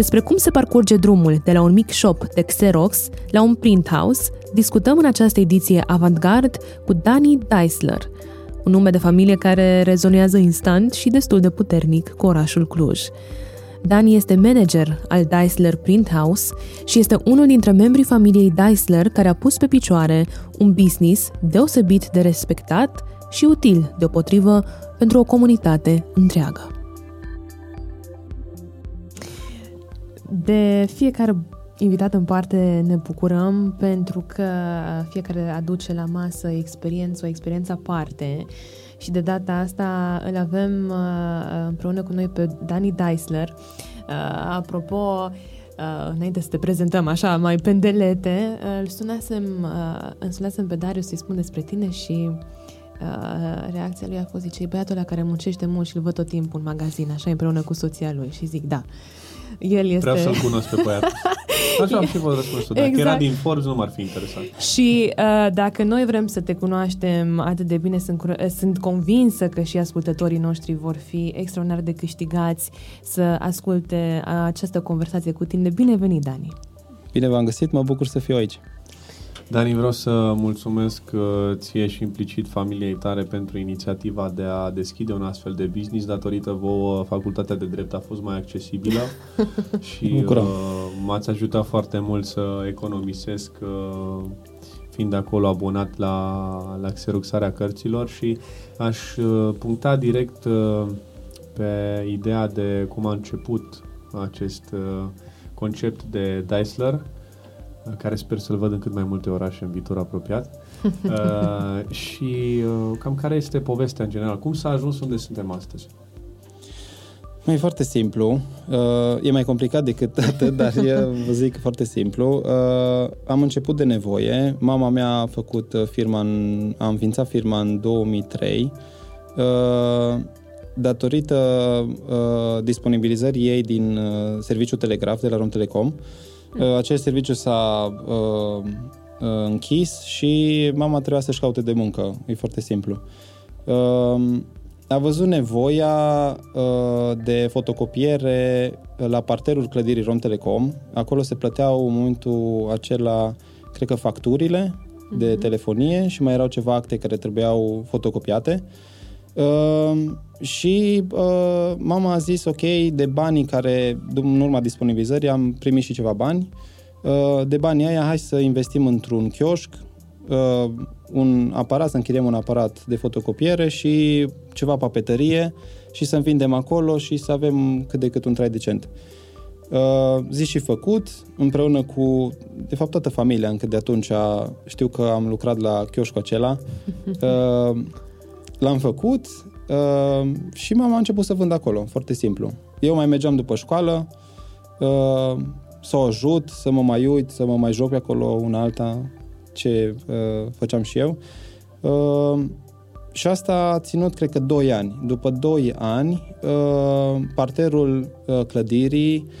Despre cum se parcurge drumul de la un mic shop de Xerox la un print house, discutăm în această ediție Avantgard cu Dani Deisler, un nume de familie care rezonează instant și destul de puternic cu orașul Cluj. Dani este manager al Deisler Print House și este unul dintre membrii familiei Deisler care a pus pe picioare un business deosebit de respectat și util deopotrivă pentru o comunitate întreagă. De fiecare invitat în parte ne bucurăm pentru că fiecare aduce la masă experiență, o experiență aparte și de data asta îl avem uh, împreună cu noi pe Dani Deisler. Uh, apropo, Uh, înainte să te prezentăm așa mai pendelete, uh, îl sunasem, uh, îl sunasem pe Darius să-i spun despre tine și uh, reacția lui a fost, zice, e băiatul ăla care muncește mult și îl văd tot timpul în magazin, așa împreună cu soția lui și zic, da. El este... Vreau să-l cunosc pe băiat. Așa am și vă răspunsul. Dacă exact. era din Forbes, nu m-ar fi interesant. Și uh, dacă noi vrem să te cunoaștem atât de bine, sunt, uh, sunt convinsă că și ascultătorii noștri vor fi extraordinar de câștigați să asculte uh, această conversație cu tine. Bine venit, Dani! Bine v-am găsit, mă bucur să fiu aici. Dani, vreau să mulțumesc uh, ție și implicit familiei tare pentru inițiativa de a deschide un astfel de business. Datorită vouă, facultatea de drept a fost mai accesibilă și uh, m-ați ajutat foarte mult să economisesc uh, fiind acolo abonat la, la xeruxarea cărților și aș uh, puncta direct uh, pe ideea de cum a început acest uh, concept de Deisler, care sper să-l văd în cât mai multe orașe în viitor apropiat. uh, și uh, cam care este povestea în general? Cum s-a ajuns unde suntem astăzi? E foarte simplu. Uh, e mai complicat decât atât, dar eu vă zic foarte simplu. Uh, am început de nevoie. Mama mea a făcut uh, firma, în, a înființat firma în 2003. Uh, datorită uh, disponibilizării ei din uh, serviciul telegraf de la Romtelecom, uh, Uh, acest serviciu s-a uh, uh, închis și mama trebuia să-și caute de muncă. E foarte simplu. Uh, a văzut nevoia uh, de fotocopiere la parterul clădirii Rom Telecom. Acolo se plăteau în momentul acela, cred că, facturile uh-huh. de mhm. telefonie și mai erau ceva acte care trebuiau fotocopiate. Uh, și uh, mama a zis, ok, de banii care, în urma disponibilizării, am primit și ceva bani. Uh, de banii aia, hai să investim într-un chioșc, uh, un aparat, să închiriem un aparat de fotocopiere și ceva papeterie și să vindem acolo și să avem cât de cât un trai decent. Uh, zi și făcut, împreună cu, de fapt, toată familia, încă de atunci știu că am lucrat la chioșcul acela. Uh, l-am făcut, Uh, și mama a început să vând acolo, foarte simplu. Eu mai mergeam după școală, uh, să o ajut, să mă mai uit, să mă mai joc pe acolo una alta, ce uh, făceam și eu. Uh, și asta a ținut, cred că, 2 ani. După 2 ani, uh, parterul uh, clădirii uh,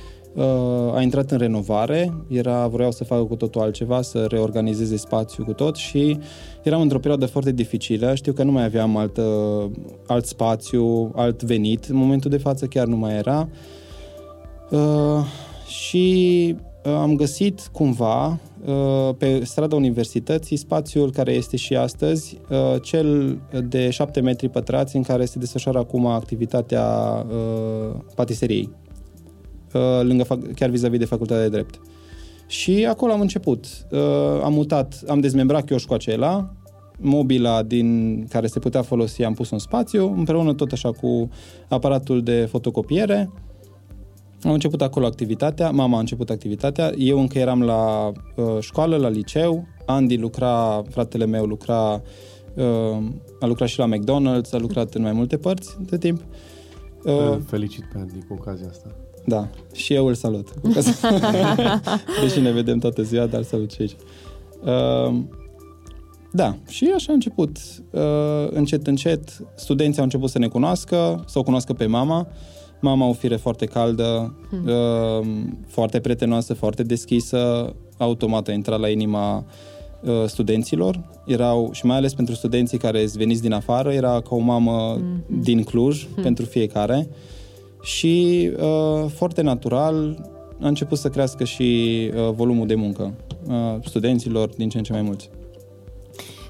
a intrat în renovare, era, vreau să facă cu totul altceva, să reorganizeze spațiul cu tot și eram într-o perioadă foarte dificilă, știu că nu mai aveam alt, alt spațiu, alt venit, în momentul de față chiar nu mai era. Uh, și uh, am găsit cumva uh, pe strada universității spațiul care este și astăzi, uh, cel de 7 metri pătrați în care se desfășoară acum activitatea uh, patiseriei. Uh, lângă, chiar vis-a-vis de facultatea de drept. Și acolo am început. Uh, am mutat, am dezmembrat chioșcul acela, mobila din care se putea folosi am pus în spațiu, împreună tot așa cu aparatul de fotocopiere. Am început acolo activitatea, mama a început activitatea, eu încă eram la uh, școală, la liceu, Andy lucra, fratele meu lucra, uh, a lucrat și la McDonald's, a lucrat în mai multe părți de timp. Uh, Felicit pe Andy cu ocazia asta. Da, și eu îl salut. Deși ne vedem toată ziua, dar salut și aici. Uh, da, și așa a început. Uh, încet, încet, studenții au început să ne cunoască, să o cunoască pe mama. Mama o fire foarte caldă, hmm. uh, foarte prietenoasă, foarte deschisă, automat a intrat la inima uh, studenților. Erau, și mai ales pentru studenții care veniți din afară, era ca o mamă hmm. din Cluj hmm. pentru fiecare. Uh, și uh, foarte natural a început să crească și uh, volumul de muncă uh, studenților din ce în ce mai mulți.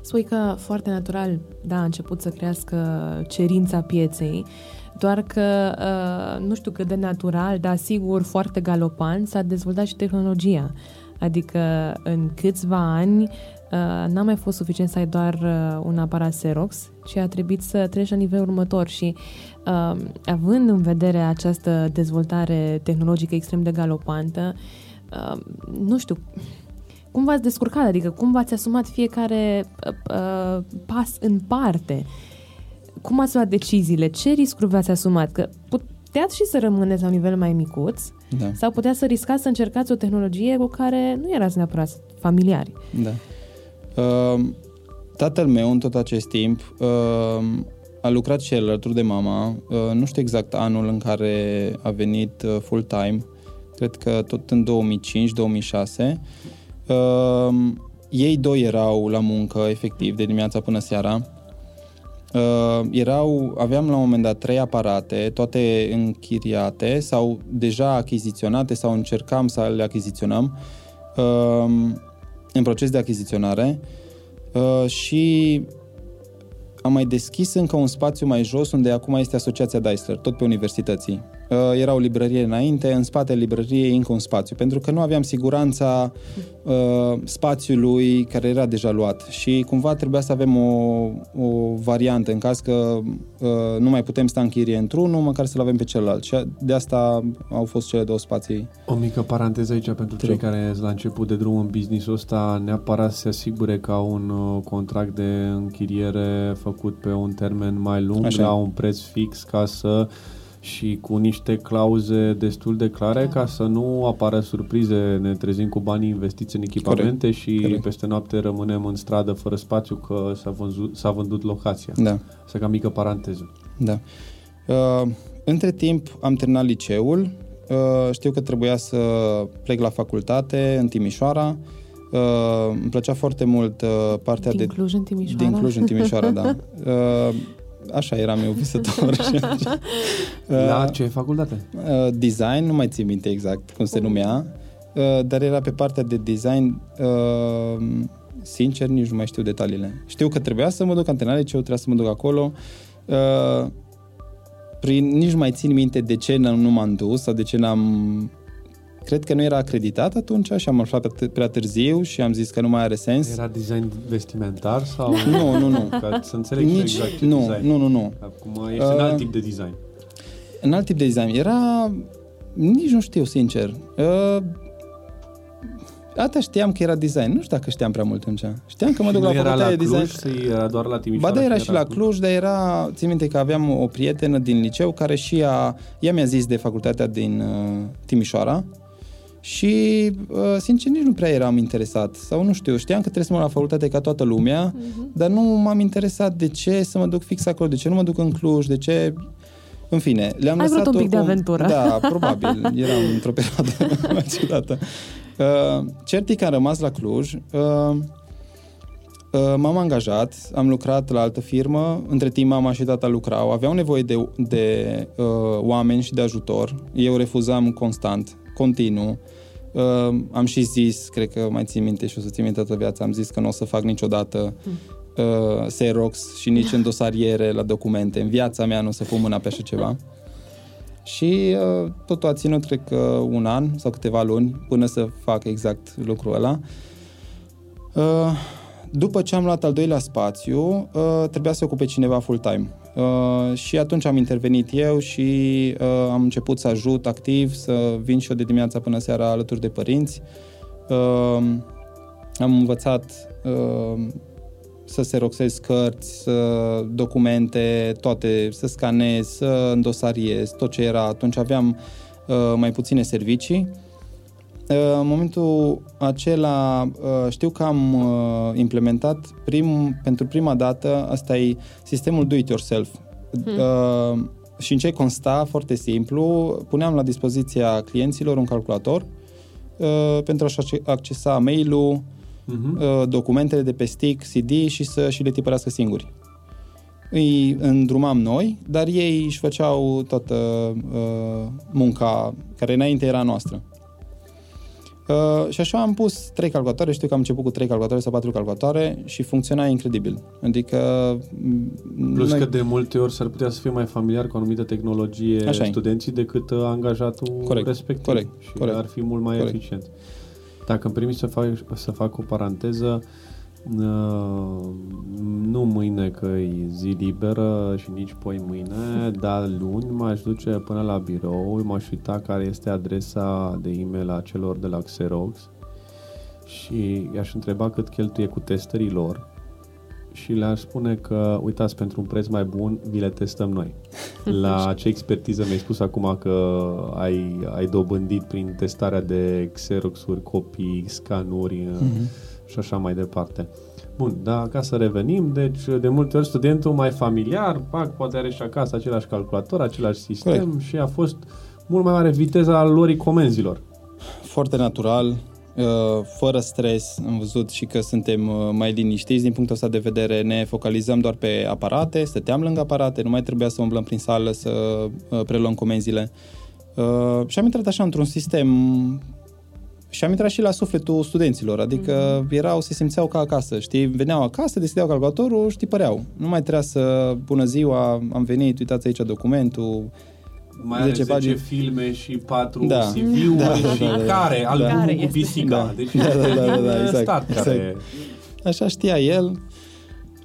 Spui că foarte natural, da, a început să crească cerința pieței, doar că uh, nu știu cât de natural, dar sigur foarte galopant s-a dezvoltat și tehnologia. Adică în câțiva ani uh, n-a mai fost suficient să ai doar uh, un aparat Xerox, ci a trebuit să treci la nivelul următor și uh, având în vedere această dezvoltare tehnologică extrem de galopantă, uh, nu știu, cum v-ați descurcat? Adică cum v-ați asumat fiecare uh, uh, pas în parte? Cum ați luat deciziile? Ce riscuri v-ați asumat? Că puteați și să rămâneți la un nivel mai micuț da. sau puteați să riscați să încercați o tehnologie cu care nu erați neapărat familiari. Da. Uh, tatăl meu în tot acest timp uh, a lucrat și el alături de mama. Uh, nu știu exact anul în care a venit uh, full-time. Cred că tot în 2005-2006 Uh, ei doi erau la muncă, efectiv, de dimineața până seara. Uh, erau, aveam la un moment dat trei aparate, toate închiriate sau deja achiziționate sau încercam să le achiziționăm uh, în proces de achiziționare uh, și am mai deschis încă un spațiu mai jos unde acum este Asociația Deisler, tot pe universității. Uh, era o librărie înainte, în spatele librăriei încă un spațiu, pentru că nu aveam siguranța uh, spațiului care era deja luat și cumva trebuia să avem o, o variantă în caz că uh, nu mai putem sta în chirie într-unul, măcar să-l avem pe celălalt. Și de asta au fost cele două spații. O mică paranteză aici pentru cei care sunt la început de drum în business-ul ăsta, neapărat să se asigure că au un uh, contract de închiriere făcut pe un termen mai lung, Așa. la un preț fix, ca să și cu niște clauze destul de clare ca să nu apară surprize, ne trezim cu banii investiți în echipamente Corect. și Corect. peste noapte rămânem în stradă fără spațiu că s-a vândut, s-a vândut locația. Da. Să ca mică paranteză. Da. Uh, între timp am terminat liceul, uh, știu că trebuia să plec la facultate în Timișoara, Uh, îmi plăcea foarte mult uh, partea din de... Cluj în Timișoara? Din Cluj în Timișoara, da. Uh, așa eram eu visător. La ce facultate? Uh, design, nu mai țin minte exact cum se uh. numea, uh, dar era pe partea de design, uh, sincer, nici nu mai știu detaliile. Știu că trebuia să mă duc antrenare, ce eu trebuia să mă duc acolo. Uh, prin, nici nu mai țin minte de ce nu m-am dus sau de ce n-am Cred că nu era acreditat atunci și am aflat prea târziu și am zis că nu mai are sens. Era design vestimentar sau... nu, nu, nu. Ca să înțeleg Nici, exact ce nu, design. Nu, nu, nu. Acum este uh, un alt tip de design. Un alt tip de design. Era... Nici nu știu, sincer. Uh, Ata știam că era design. Nu știu dacă știam prea mult atunci. Știam că mă duc la facultate de design. Cluj, era doar la Timișoara? Ba da, era și la Cluj, dar era... Țin minte că aveam o prietenă din liceu care și ea, ea mi-a zis de facultatea din uh, Timișoara și, uh, sincer, nici nu prea eram interesat. Sau nu știu, știam că trebuie să mă la facultate ca toată lumea, uh-huh. dar nu m-am interesat de ce să mă duc fix acolo, de ce nu mă duc în Cluj, de ce... În fine, le-am Ai lăsat vrut un pic oricum... de aventură. Da, probabil. Eram într-o perioadă mai ciudată. Uh, cert că am rămas la Cluj. Uh, uh, m-am angajat, am lucrat la altă firmă, între timp mama și tata lucrau, aveau nevoie de, de uh, oameni și de ajutor. Eu refuzam constant, continuu. Uh, am și zis, cred că mai țin minte și o să țin minte toată viața, am zis că nu o să fac niciodată uh, Xerox și nici în dosariere la documente. În viața mea nu o să pun mâna pe așa ceva. Și uh, totul a ținut, cred că, un an sau câteva luni până să fac exact lucrul ăla. Uh, după ce am luat al doilea spațiu, uh, trebuia să ocupe cineva full-time. Uh, și atunci am intervenit eu și uh, am început să ajut activ, să vin și eu de dimineața până seara alături de părinți. Uh, am învățat uh, să se roxez cărți, să documente, toate, să scanez, să îndosariez, tot ce era. Atunci aveam uh, mai puține servicii. Uh, în momentul acela uh, știu că am uh, implementat prim, pentru prima dată, asta e sistemul do-it-yourself. Hmm. Și în ce consta, foarte simplu, puneam la dispoziția clienților un calculator pentru a-și accesa mail-ul, uh-huh. documentele de pe stick, CD și să și le tipărească singuri. Îi îndrumam noi, dar ei își făceau toată uh, munca care înainte era noastră. Uh, și așa am pus trei calculatoare, știu că am început cu trei calculatoare sau patru calculatoare și funcționa incredibil. Adică... mm, Plus noi... că de multe ori s-ar putea să fie mai familiar cu o anumită tehnologie așa studenții decât uh, angajatul corect, respectiv. Corect, și corect, ar fi mult mai corect. eficient. Dacă îmi permis să fac, să fac o paranteză, Uh, nu mâine că e zi liberă și nici poi mâine, dar luni m-aș duce până la birou, m-aș uita care este adresa de e-mail a celor de la Xerox și i-aș întreba cât cheltuie cu testării lor și le-aș spune că, uitați, pentru un preț mai bun, vi le testăm noi. La ce expertiză mi-ai spus acum că ai, ai dobândit prin testarea de Xerox-uri, copii, scanuri, mm-hmm și așa mai departe. Bun, dar ca să revenim, deci de multe ori studentul mai familiar, pac, poate are și acasă același calculator, același sistem Corect. și a fost mult mai mare viteza al lor comenzilor. Foarte natural, uh, fără stres, am văzut și că suntem uh, mai liniștiți din punctul ăsta de vedere, ne focalizăm doar pe aparate, stăteam lângă aparate, nu mai trebuia să umblăm prin sală să uh, preluăm comenzile. Și am intrat așa într-un sistem și am intrat și la sufletul studenților, adică mm-hmm. erau, se simțeau ca acasă, știi? Veneau acasă, deschideau calculatorul, știi, păreau. Nu mai trebuia să, bună ziua, am venit, uitați aici documentul, mai 10 are 10 pagini. filme și 4 da. CV-uri da, da, și da, da, care, da. albumul care cu pisica. Da. Deci da, da, da, da, da, exact, stat exact. care... Așa știa el.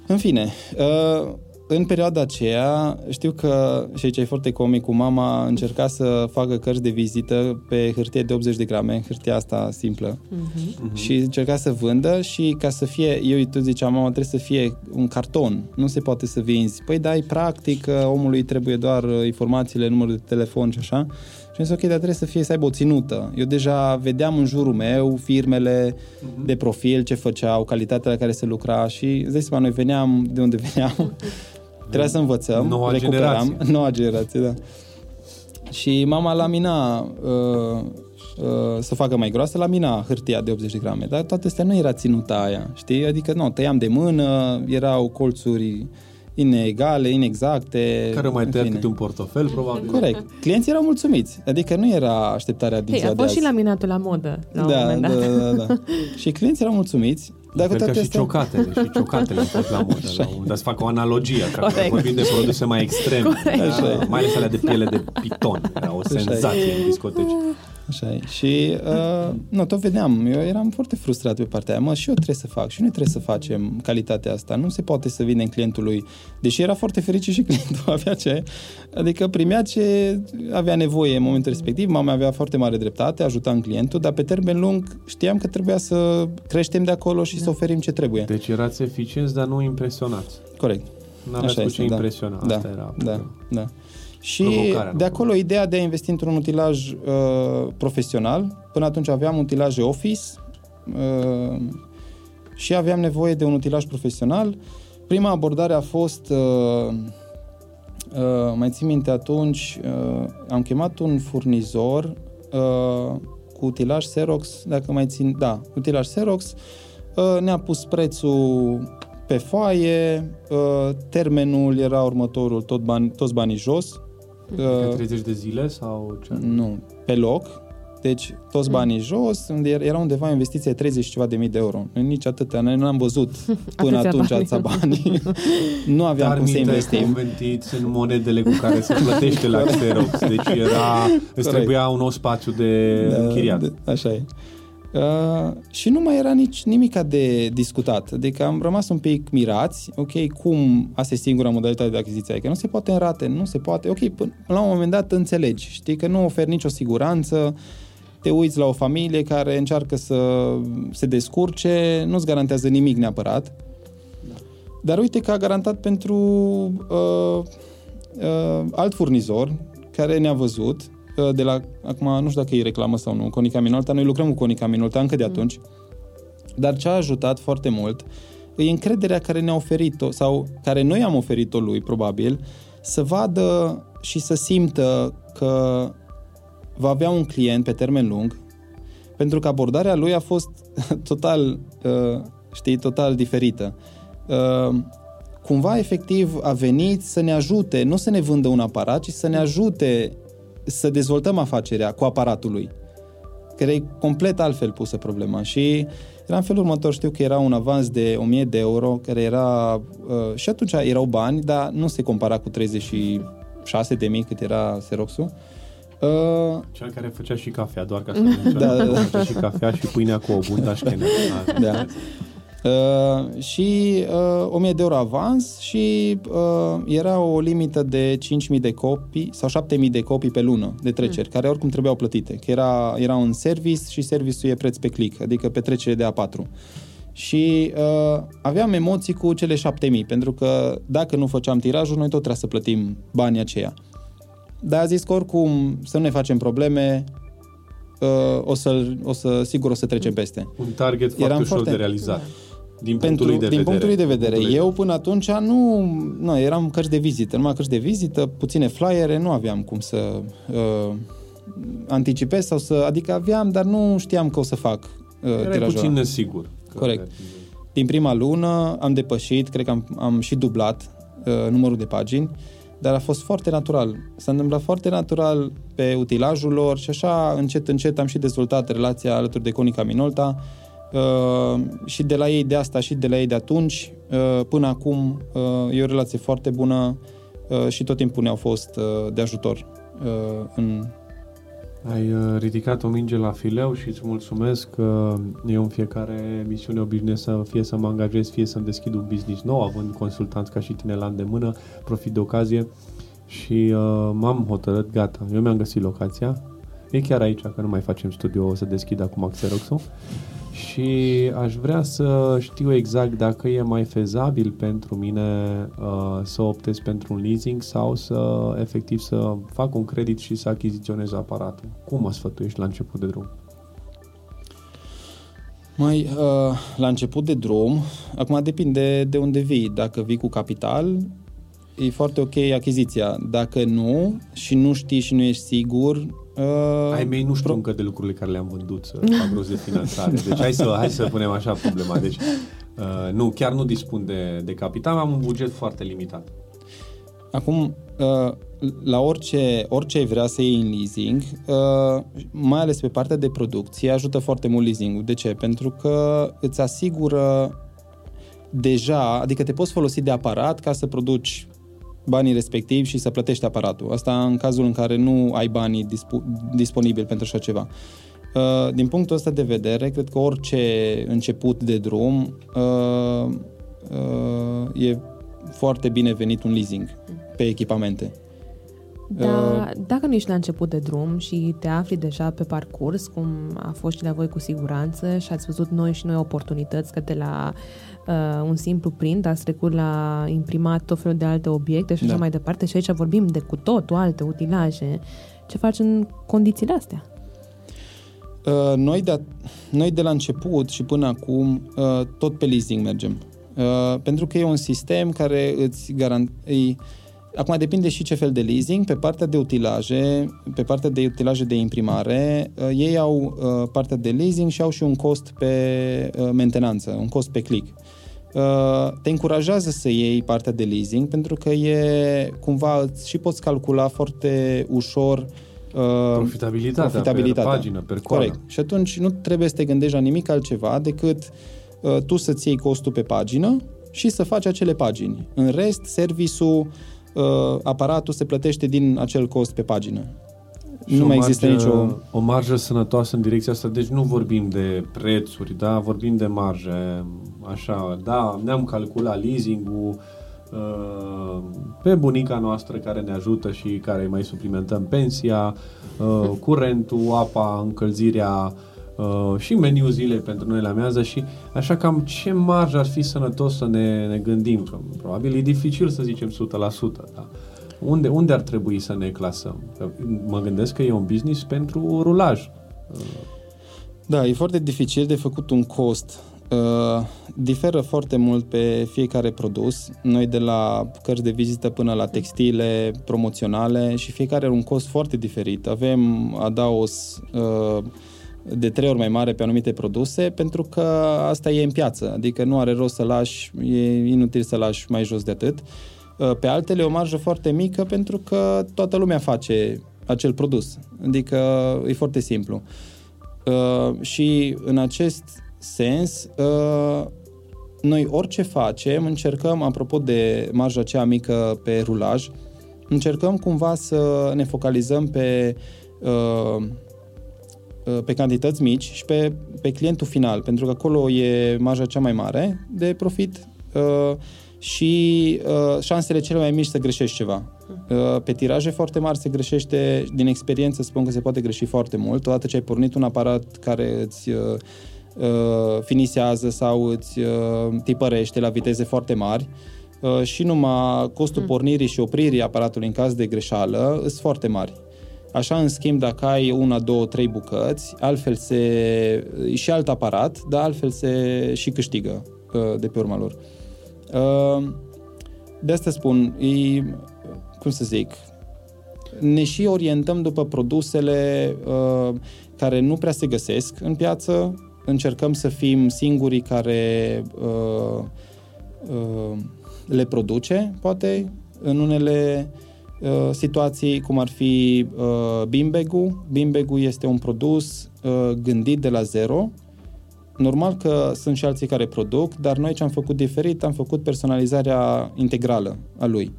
În fine, uh, în perioada aceea, știu că, și aici e foarte comic, cu mama încerca să facă cărți de vizită pe hârtie de 80 de grame, hârtia asta simplă, uh-huh. Uh-huh. și încerca să vândă și ca să fie, eu tot ziceam, mama, trebuie să fie un carton, nu se poate să vinzi. Păi dai, practic, omului trebuie doar informațiile, numărul de telefon și așa. Și am zis, ok, dar trebuie să fie, să aibă o ținută. Eu deja vedeam în jurul meu firmele uh-huh. de profil, ce făceau, calitatea la care se lucra și, zici, noi veneam de unde veneam Trebuia să învățăm, noua recuperam. Generație. Noua generație, da. Și mama lamina uh, uh, să facă mai groasă, lamina hârtia de 80 de grame, dar toate astea nu era ținuta aia, știi? Adică, nu, tăiam de mână, erau colțuri inegale, inexacte. Care mai tăiat câte un portofel, probabil. Corect. Clienții erau mulțumiți. Adică nu era așteptarea din hey, ziua a fost și laminatul la modă, la da, un moment dat. Da, da, da. și clienții erau mulțumiți. Dacă Cred că și astea... ciocatele, și ciocatele au fost la modă. La un, dar să fac o analogie, că vorbim de produse mai extreme, da, mai ales alea de piele de piton, era o senzație în discoteci. Așa e. Și uh, nu, tot vedeam, eu eram foarte frustrat pe partea aia, mă, și eu trebuie să fac, și noi trebuie să facem calitatea asta, nu se poate să vindem clientului, deși era foarte fericit și clientul avea ce, adică primea ce avea nevoie în momentul respectiv, mama avea foarte mare dreptate, ajutam clientul, dar pe termen lung știam că trebuia să creștem de acolo și da. să oferim ce trebuie. Deci erați eficienți, dar nu impresionați. Corect. N-aveți Așa cu ce da. impresiona, da. asta era. Da, da. Și de acolo ideea de a investi într-un utilaj uh, profesional. Până atunci aveam utilaje office uh, și aveam nevoie de un utilaj profesional. Prima abordare a fost, uh, uh, mai țin minte atunci, uh, am chemat un furnizor uh, cu utilaj Xerox, dacă mai țin, da, utilaj Xerox, uh, ne-a pus prețul pe foaie, uh, termenul era următorul, tot bani, toți banii jos, Adică 30 de zile sau ce? Nu, pe loc. Deci toți banii mm. jos, unde era undeva investiție 30 ceva de mii de euro. Nici atâtea, noi nu am văzut până atâția atunci atâția bani. nu aveam Dar cum să investim. convertiți în monedele cu care se plătește la Xerox. Deci era, îți trebuia un nou spațiu de da, închiriat. De, așa e. Uh, și nu mai era nici nimica de discutat. Adică am rămas un pic mirați, ok, cum? Asta e singura modalitate de achiziție, adică nu se poate în rate, nu se poate, ok, până la un moment dat înțelegi, știi că nu oferi nicio siguranță, te uiți la o familie care încearcă să se descurce, nu-ți garantează nimic neapărat, dar uite că a garantat pentru uh, uh, alt furnizor care ne-a văzut de la, acum nu știu dacă e reclamă sau nu, Conica Minolta, noi lucrăm cu Conica Minolta încă de mm. atunci, dar ce a ajutat foarte mult e încrederea care ne-a oferit-o, sau care noi am oferit-o lui, probabil, să vadă și să simtă că va avea un client pe termen lung, pentru că abordarea lui a fost total, uh, știi, total diferită. Uh, cumva, efectiv, a venit să ne ajute, nu să ne vândă un aparat, ci să ne ajute să dezvoltăm afacerea cu aparatul lui. care e complet altfel pusă problema și era în felul următor, știu că era un avans de 1000 de euro, care era, uh, și atunci erau bani, dar nu se compara cu 36 de mii cât era Xerox-ul. Uh, Cel care făcea și cafea, doar ca să da, da, da. Făcea și cafea și pâinea cu o bunda și Da. Uh, și uh, 1000 de euro avans și uh, era o limită de 5000 de copii sau 7000 de copii pe lună de treceri, mm. care oricum trebuiau plătite. Că era, era un service și serviciul e preț pe click, adică pe trecere de A4. Și uh, aveam emoții cu cele 7000, pentru că dacă nu făceam tirajul, noi tot trebuia să plătim banii aceia. Dar a zis că oricum să nu ne facem probleme, uh, o, să, o să, sigur o să trecem peste. Un target foarte Eram ușor foarte... de realizat. Din punctul Pentru, de din vedere. punctul de vedere. Eu până atunci nu, nu, eram cărți de vizită, numai cărți de vizită, puține flyere, nu aveam cum să uh, anticipez sau să, adică aveam, dar nu știam că o să fac uh, tirajul. puțin nesigur. Corect. Din prima lună am depășit, cred că am, am și dublat uh, numărul de pagini, dar a fost foarte natural. S-a întâmplat foarte natural pe utilajul lor și așa încet, încet am și dezvoltat relația alături de Conica Minolta, Uh, și de la ei de asta și de la ei de atunci uh, până acum uh, e o relație foarte bună uh, și tot timpul ne-au fost uh, de ajutor uh, în ai uh, ridicat o minge la fileu și îți mulțumesc că eu în fiecare misiune obișnuiesc să fie să mă angajez, fie să-mi deschid un business nou, având consultanți ca și tine la îndemână, profit de ocazie și uh, m-am hotărât, gata, eu mi-am găsit locația, e chiar aici, că nu mai facem studio, o să deschid acum Xerox-ul și aș vrea să știu exact dacă e mai fezabil pentru mine uh, să optez pentru un leasing sau să efectiv să fac un credit și să achiziționez aparatul. Cum mă sfătuiești la început de drum? Mai, uh, la început de drum, acum depinde de unde vii. Dacă vii cu capital, e foarte ok achiziția. Dacă nu și nu știi și nu ești sigur, Uh, Ai mei nu știu pro... încă de lucrurile care le-am vândut să fac rost de finanțare. Deci hai să, hai să punem așa problema. Deci uh, nu, chiar nu dispun de, de capital, am un buget foarte limitat. Acum, uh, la orice, orice ai vrea să iei în leasing, uh, mai ales pe partea de producție, ajută foarte mult leasing De ce? Pentru că îți asigură deja, adică te poți folosi de aparat ca să produci banii respectivi și să plătești aparatul. Asta în cazul în care nu ai banii disp- disponibili pentru așa ceva. Uh, din punctul ăsta de vedere, cred că orice început de drum uh, uh, e foarte bine venit un leasing pe echipamente. Da, dacă nu ești la început de drum și te afli deja pe parcurs, cum a fost și la voi cu siguranță și ați văzut noi și noi oportunități că de la uh, un simplu print, ați trecut la imprimat tot felul de alte obiecte și așa da. mai departe și aici vorbim de cu totul alte utilaje. Ce faci în condițiile astea? Uh, noi, de, noi de la început și până acum uh, tot pe leasing mergem. Uh, pentru că e un sistem care îți garantează Acum depinde și ce fel de leasing. Pe partea de utilaje, pe partea de utilaje de imprimare, uh, ei au uh, partea de leasing și au și un cost pe uh, mentenanță, un cost pe click. Uh, te încurajează să iei partea de leasing pentru că e cumva și poți calcula foarte ușor uh, profitabilitatea, profitabilitatea pe pagină, pe Corect. Și atunci nu trebuie să te gândești la nimic altceva decât uh, tu să-ți iei costul pe pagină și să faci acele pagini. În rest, serviciul uh, aparatul se plătește din acel cost pe pagină. Și nu mai există margă, nicio... O marjă sănătoasă în direcția asta, deci nu vorbim de prețuri, da, vorbim de marje, așa, da, ne-am calculat leasing-ul, uh, pe bunica noastră care ne ajută și care mai suplimentăm pensia, uh, curentul, apa, încălzirea, uh, și meniu zile pentru noi la mează și așa cam ce marjă ar fi sănătos să ne, ne gândim, că probabil e dificil să zicem 100%, da? Unde, unde ar trebui să ne clasăm? Mă gândesc că e un business pentru rulaj. Da, e foarte dificil de făcut un cost. Uh, diferă foarte mult pe fiecare produs. Noi de la cărți de vizită până la textile promoționale și fiecare are un cost foarte diferit. Avem adaos uh, de trei ori mai mare pe anumite produse pentru că asta e în piață, adică nu are rost să lași, e inutil să lași mai jos de atât. Uh, pe altele o marjă foarte mică pentru că toată lumea face acel produs, adică e foarte simplu. Uh, și în acest sens, uh, noi orice facem, încercăm, apropo de marja cea mică pe rulaj, încercăm cumva să ne focalizăm pe uh, uh, pe cantități mici și pe, pe clientul final, pentru că acolo e marja cea mai mare de profit uh, și uh, șansele cele mai mici să greșești ceva. Uh, pe tiraje foarte mari se greșește, din experiență spun că se poate greși foarte mult. Odată ce ai pornit un aparat care îți uh, uh, finisează sau îți uh, tipărește la viteze foarte mari, uh, și numai costul mm. pornirii și opririi aparatului în caz de greșeală sunt foarte mari. Așa, în schimb, dacă ai una, două, trei bucăți, altfel se... și alt aparat, dar altfel se și câștigă uh, de pe urma lor. Uh, de asta spun, e, cum să zic, ne și orientăm după produsele uh, care nu prea se găsesc în piață, încercăm să fim singurii care uh, uh, le produce, poate, în unele uh, situații, cum ar fi uh, Bimbegu. Bimbegu este un produs uh, gândit de la zero. Normal că sunt și alții care produc, dar noi ce am făcut diferit, am făcut personalizarea integrală a lui.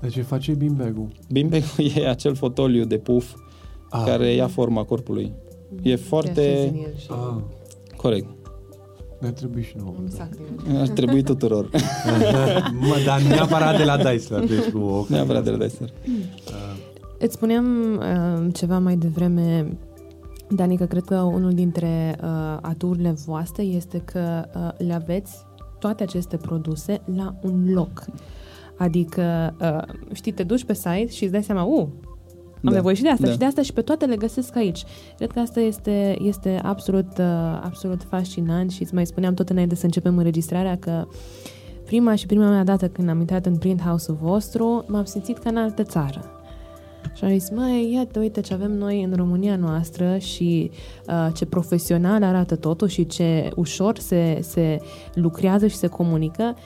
De ce face Bimbegu? Bimbegu e acel fotoliu de puf ah. care ia forma corpului. E foarte... Ah. Corect. Ne trebuie și nouă. Exact. Ar trebui tuturor. mă, dar neapărat de la Daisler. Deci cu o neapărat de la Daisler. Uh. Îți spuneam uh, ceva mai devreme Dani, că cred că unul dintre uh, aturile voastre este că uh, le aveți toate aceste produse la un loc. Adică, uh, știi, te duci pe site și îți dai seama, uh, am da. nevoie și de asta. Da. Și de asta și pe toate le găsesc aici. Cred că asta este, este absolut, uh, absolut fascinant și îți mai spuneam tot înainte să începem înregistrarea că prima și prima mea dată când am intrat în print house-ul vostru, m-am simțit ca în altă țară. Și am zis, măi, iată, uite ce avem noi în România noastră și uh, ce profesional arată totul și ce ușor se, se lucrează și se comunică.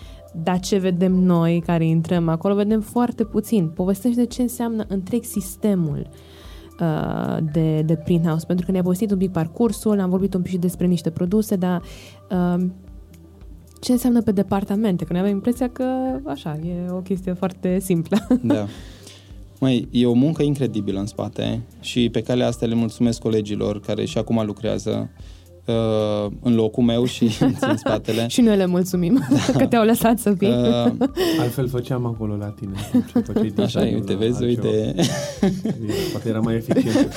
Dar ce vedem noi care intrăm acolo, vedem foarte puțin. Povestește ce înseamnă întreg sistemul uh, de, de print house, pentru că ne-a povestit un pic parcursul, am vorbit un pic și despre niște produse, dar uh, ce înseamnă pe departamente? Că noi avem impresia că, așa, e o chestie foarte simplă. Da. Mai e o muncă incredibilă în spate și pe calea asta le mulțumesc colegilor care și acum lucrează uh, în locul meu și în spatele. și noi le mulțumim da. că te-au lăsat să fii. Uh, Altfel făceam acolo la tine. Așa, uite, vezi, uite. Poate era mai eficient.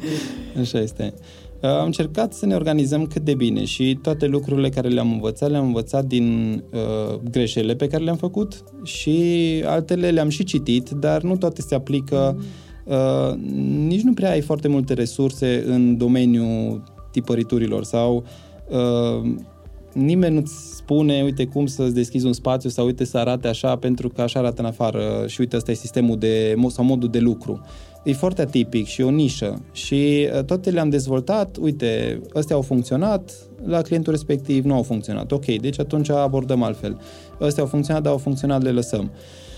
Așa este. Uh, am încercat să ne organizăm cât de bine și toate lucrurile care le-am învățat, le-am învățat din uh, greșelile pe care le-am făcut și altele le-am și citit, dar nu toate se aplică. Uh, nici nu prea ai foarte multe resurse în domeniul tipăriturilor sau uh, nimeni nu-ți spune, uite cum să-ți deschizi un spațiu sau uite să arate așa pentru că așa arată în afară și uite ăsta e sistemul de, sau modul de lucru. E foarte atipic și o nișă și uh, toate le-am dezvoltat, uite, astea au funcționat, la clientul respectiv nu au funcționat. Ok, deci atunci abordăm altfel. Astea au funcționat, dar au funcționat, le lăsăm. Uh,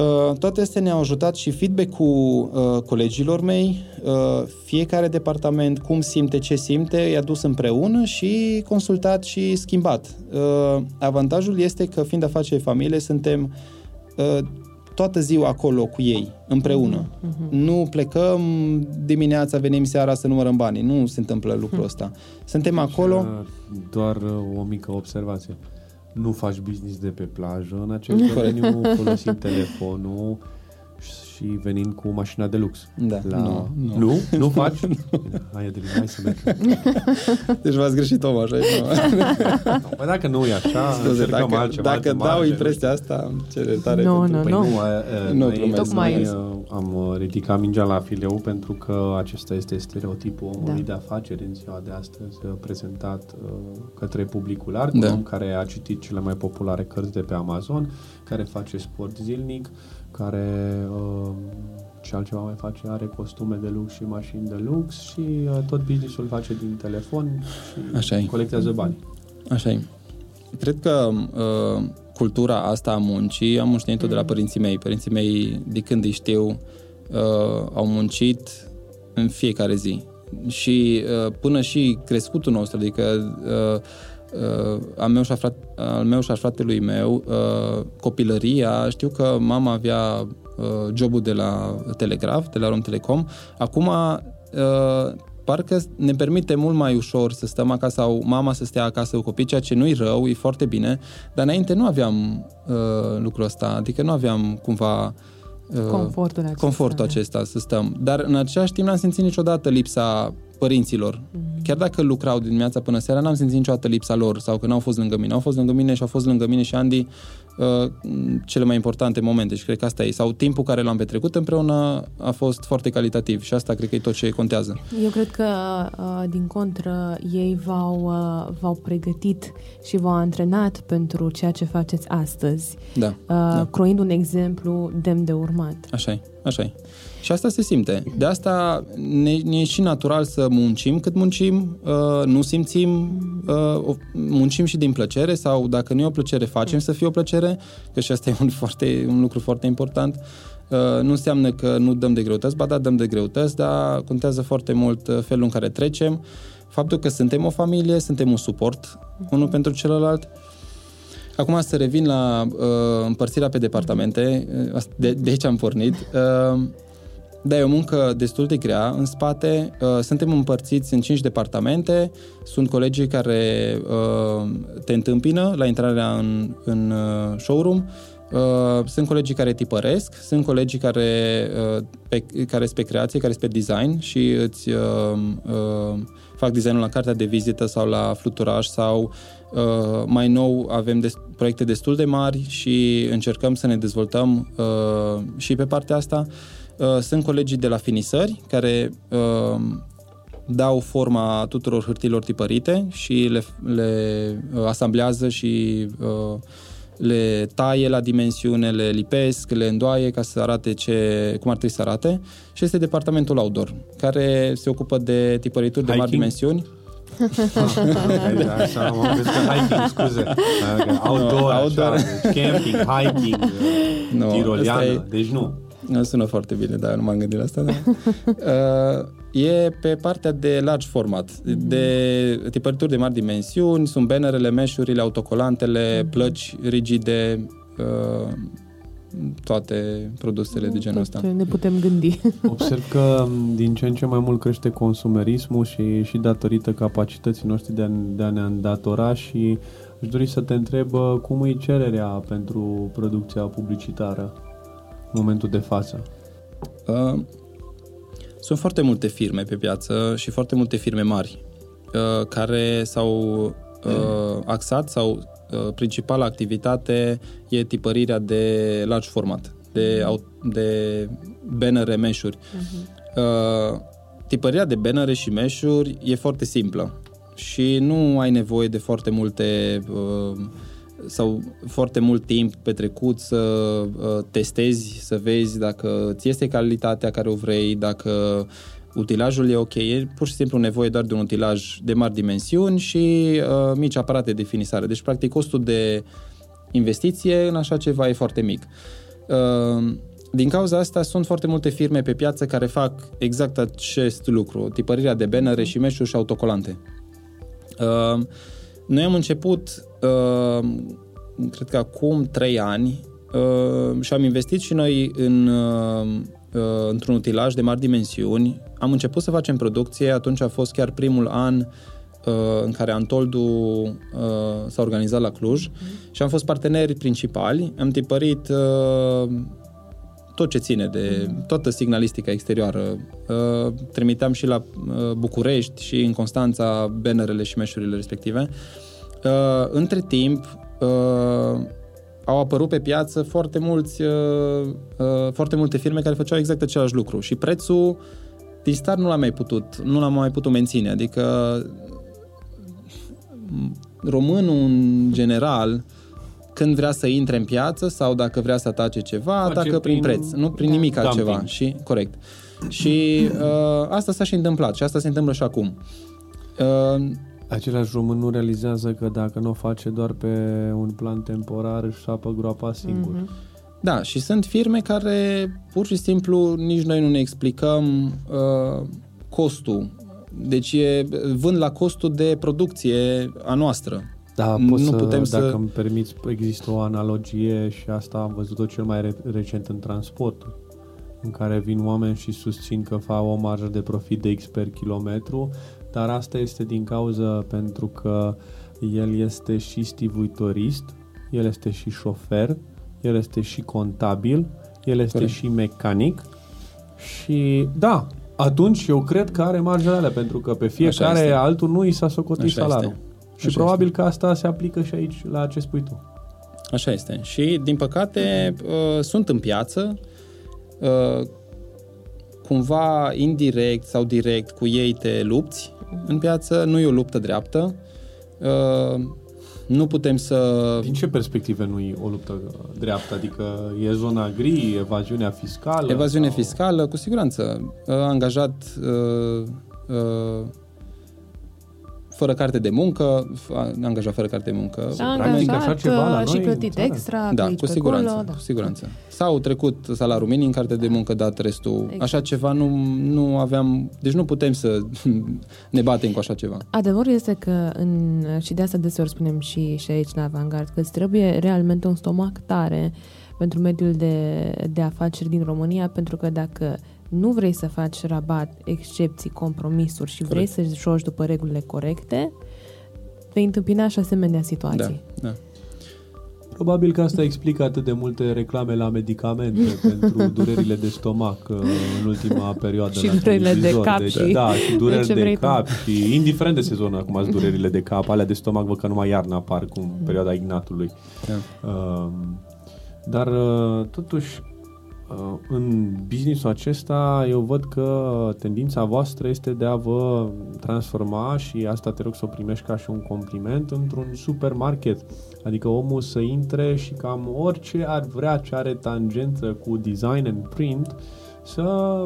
Uh, toate astea ne-au ajutat și feedback-ul uh, colegilor mei, uh, fiecare departament, cum simte, ce simte, i-a dus împreună și consultat și schimbat. Uh, avantajul este că, fiind afaceri familie, suntem uh, toată ziua acolo cu ei, împreună. Uh-huh. Nu plecăm dimineața, venim seara să numărăm banii. Nu se întâmplă lucrul ăsta. Suntem acolo... Doar uh, o mică observație nu faci business de pe plajă în acest domeniu, folosim telefonul și venind cu mașina de lux. Da, la... nu, nu. Nu? Nu faci? Hai, de hai să mergem. Deci v-ați greșit om așa. no, păi dacă nu e așa, Scuze, dacă, altceva, dacă dau impresia asta, ce tare. Nu, nu, păi nu. Nu, noi, Tocmai noi uh, am uh, ridicat mingea la fileu pentru că acesta este stereotipul omului da. de afaceri în ziua de astăzi, uh, prezentat către publicul larg, da. un om care a citit cele mai populare cărți de pe Amazon, care face sport zilnic, care uh, ce altceva mai face, are costume de lux și mașini de lux și uh, tot businessul face din telefon și Așa colectează bani. Așa e. Cred că uh, cultura asta a muncii am moștenit-o mm. de la mm. părinții mei. Părinții mei, de când îi știu, uh, au muncit în fiecare zi. și uh, până și crescutul nostru, adică uh, uh, al meu și a, frat, al meu și a fratelui meu, uh, copilăria, știu că mama avea uh, jobul de la Telegraf, de la Rom Telecom, acum uh, parcă ne permite mult mai ușor să stăm acasă sau mama să stea acasă cu copii, ceea ce nu-i rău, e foarte bine, dar înainte nu aveam uh, lucrul ăsta, adică nu aveam cumva uh, confortul acesta, confortul acesta să stăm. Dar în același timp n-am simțit niciodată lipsa părinților. Mm-hmm. Chiar dacă lucrau din dimineața până seara, n-am simțit niciodată lipsa lor sau că n-au fost lângă mine. Au fost lângă mine și au fost lângă mine și Andy uh, cele mai importante momente și cred că asta e. Sau timpul care l-am petrecut împreună a fost foarte calitativ și asta cred că e tot ce contează. Eu cred că, uh, din contră, ei v-au, uh, v-au pregătit și v-au antrenat pentru ceea ce faceți astăzi. Da. Uh, da. Croind un exemplu demn de urmat. Așa e, așa e. Și asta se simte. De asta ne, ne e și natural să muncim cât muncim, uh, nu simțim, uh, muncim și din plăcere sau dacă nu e o plăcere, facem să fie o plăcere, că și asta e un, foarte, un lucru foarte important. Uh, nu înseamnă că nu dăm de greutăți, ba da, dăm de greutăți, dar contează foarte mult uh, felul în care trecem, faptul că suntem o familie, suntem un suport unul pentru celălalt. Acum să revin la uh, împărțirea pe departamente, uh, de, de aici am pornit. Uh, da, e o muncă destul de grea. În spate uh, suntem împărțiți în cinci departamente. Sunt colegii care uh, te întâmpină la intrarea în, în uh, showroom. Uh, sunt colegii care tipăresc, sunt colegii care, uh, pe, care sunt pe creație, care sunt pe design și îți uh, uh, fac designul la cartea de vizită sau la fluturaj sau uh, mai nou avem des, proiecte destul de mari și încercăm să ne dezvoltăm uh, și pe partea asta. Uh, Uh, sunt colegii de la finisări care uh, dau forma tuturor hârtilor tipărite și le, le uh, asamblează și le taie la dimensiune, le lipesc, le îndoaie ca să arate ce, cum ar trebui să arate. Și este departamentul outdoor, care se ocupă de tipărituri de mari dimensiuni. Așa, am hiking, scuze. Outdoor, outdoor. Așa, deci camping, hiking, no, tiroliană, e... deci nu. Sună foarte bine, dar nu m-am gândit la asta. Da. uh, e pe partea de large format, de tipărituri de mari dimensiuni, sunt bannerele, meșurile, autocolantele, mhm. plăci rigide, uh, toate produsele de genul ăsta. Ne putem gândi. Observ că din ce în ce mai mult crește consumerismul și, și datorită capacității noștri de a, de a ne îndatora și aș dori să te întreb uh, cum e cererea pentru producția publicitară momentul de față? Uh, sunt foarte multe firme pe piață și foarte multe firme mari uh, care s-au uh, axat sau uh, principala activitate e tipărirea de large format, de, de bannere, meșuri. Uh-huh. Uh, tipărirea de bannere și meșuri e foarte simplă și nu ai nevoie de foarte multe uh, sau foarte mult timp petrecut să uh, testezi, să vezi dacă ți este calitatea care o vrei, dacă utilajul e ok, e pur și simplu nevoie doar de un utilaj de mari dimensiuni și uh, mici aparate de finisare. Deci, practic, costul de investiție în așa ceva e foarte mic. Uh, din cauza asta sunt foarte multe firme pe piață care fac exact acest lucru, tipărirea de bannere și meșuri și autocolante. Uh, noi am început, uh, cred că acum trei ani, uh, și am investit și noi în, uh, uh, într-un utilaj de mari dimensiuni. Am început să facem producție, atunci a fost chiar primul an uh, în care Antoldu uh, s-a organizat la Cluj mm. și am fost parteneri principali. Am tipărit uh, tot ce ține de toată signalistica exterioară. Uh, trimiteam și la uh, București și în Constanța bannerele și meșurile respective. Uh, între timp, au apărut pe piață foarte, mulți, foarte multe firme care făceau exact același lucru și prețul din start nu l-am mai putut, nu l-am mai putut menține. Adică românul în general când vrea să intre în piață sau dacă vrea să atace ceva, Face atacă prin, prin preț, nu prin da, nimic dumping. altceva. Și, corect. Și uh, asta s-a și întâmplat și asta se întâmplă și acum. Uh, Același român nu realizează că dacă nu o face doar pe un plan temporar, își sapă groapa singur. Mm-hmm. Da, și sunt firme care pur și simplu nici noi nu ne explicăm uh, costul Deci e, vând la costul de producție a noastră. Da, Nu pot să, putem dacă să- îmi permiți, există o analogie și asta am văzut-o cel mai re- recent în transport, în care vin oameni și susțin că fac o marjă de profit de X per kilometru, dar asta este din cauza pentru că el este și stivuitorist, el este și șofer, el este și contabil, el este Corect. și mecanic și da, atunci eu cred că are marjele alea, pentru că pe fiecare este. altul nu i s-a socotit Așa salariul. este. Și Așa probabil că asta se aplică și aici la ce spui tu. Așa este. Și, din păcate, uh, sunt în piață, uh, cumva indirect sau direct cu ei te lupți în piață, nu e o luptă dreaptă. Uh, Nu putem să... Din ce perspective nu e o luptă dreaptă? Adică e zona gri, evaziunea fiscală? Evaziune sau... fiscală, cu siguranță. Uh, Angajat uh, uh, fără carte de muncă, f- angajat fără carte de muncă. S-a practic angajat așa ceva la uh, și noi în plătit țară. extra, Da, pe aici, cu pe siguranță, acolo, da. cu siguranță. Sau trecut salariul minim, carte de muncă, dat restul. Exact. Așa ceva nu, nu aveam... Deci nu putem să ne batem cu așa ceva. Adevărul este că, în, și de asta deseori spunem și, și aici la Avangard, că îți trebuie realmente un stomac tare pentru mediul de, de afaceri din România, pentru că dacă nu vrei să faci rabat, excepții, compromisuri și vrei să joci după regulile corecte, vei întâmpina și asemenea situații. Da, da. Probabil că asta explică atât de multe reclame la medicamente pentru durerile de stomac uh, în ultima perioadă. Și la durerile de televizor. cap deci, și- Da, și dureri ce de, vrei tu. cap și indiferent de sezon acum sunt durerile de cap, alea de stomac văd că numai iarna apar cu Mm. perioada ignatului. da. Um, dar uh, totuși uh, în businessul acesta eu văd că tendința voastră este de a vă transforma și asta te rog să o primești ca și un compliment într-un supermarket. Adică omul să intre și cam orice ar vrea ce are tangență cu design and print să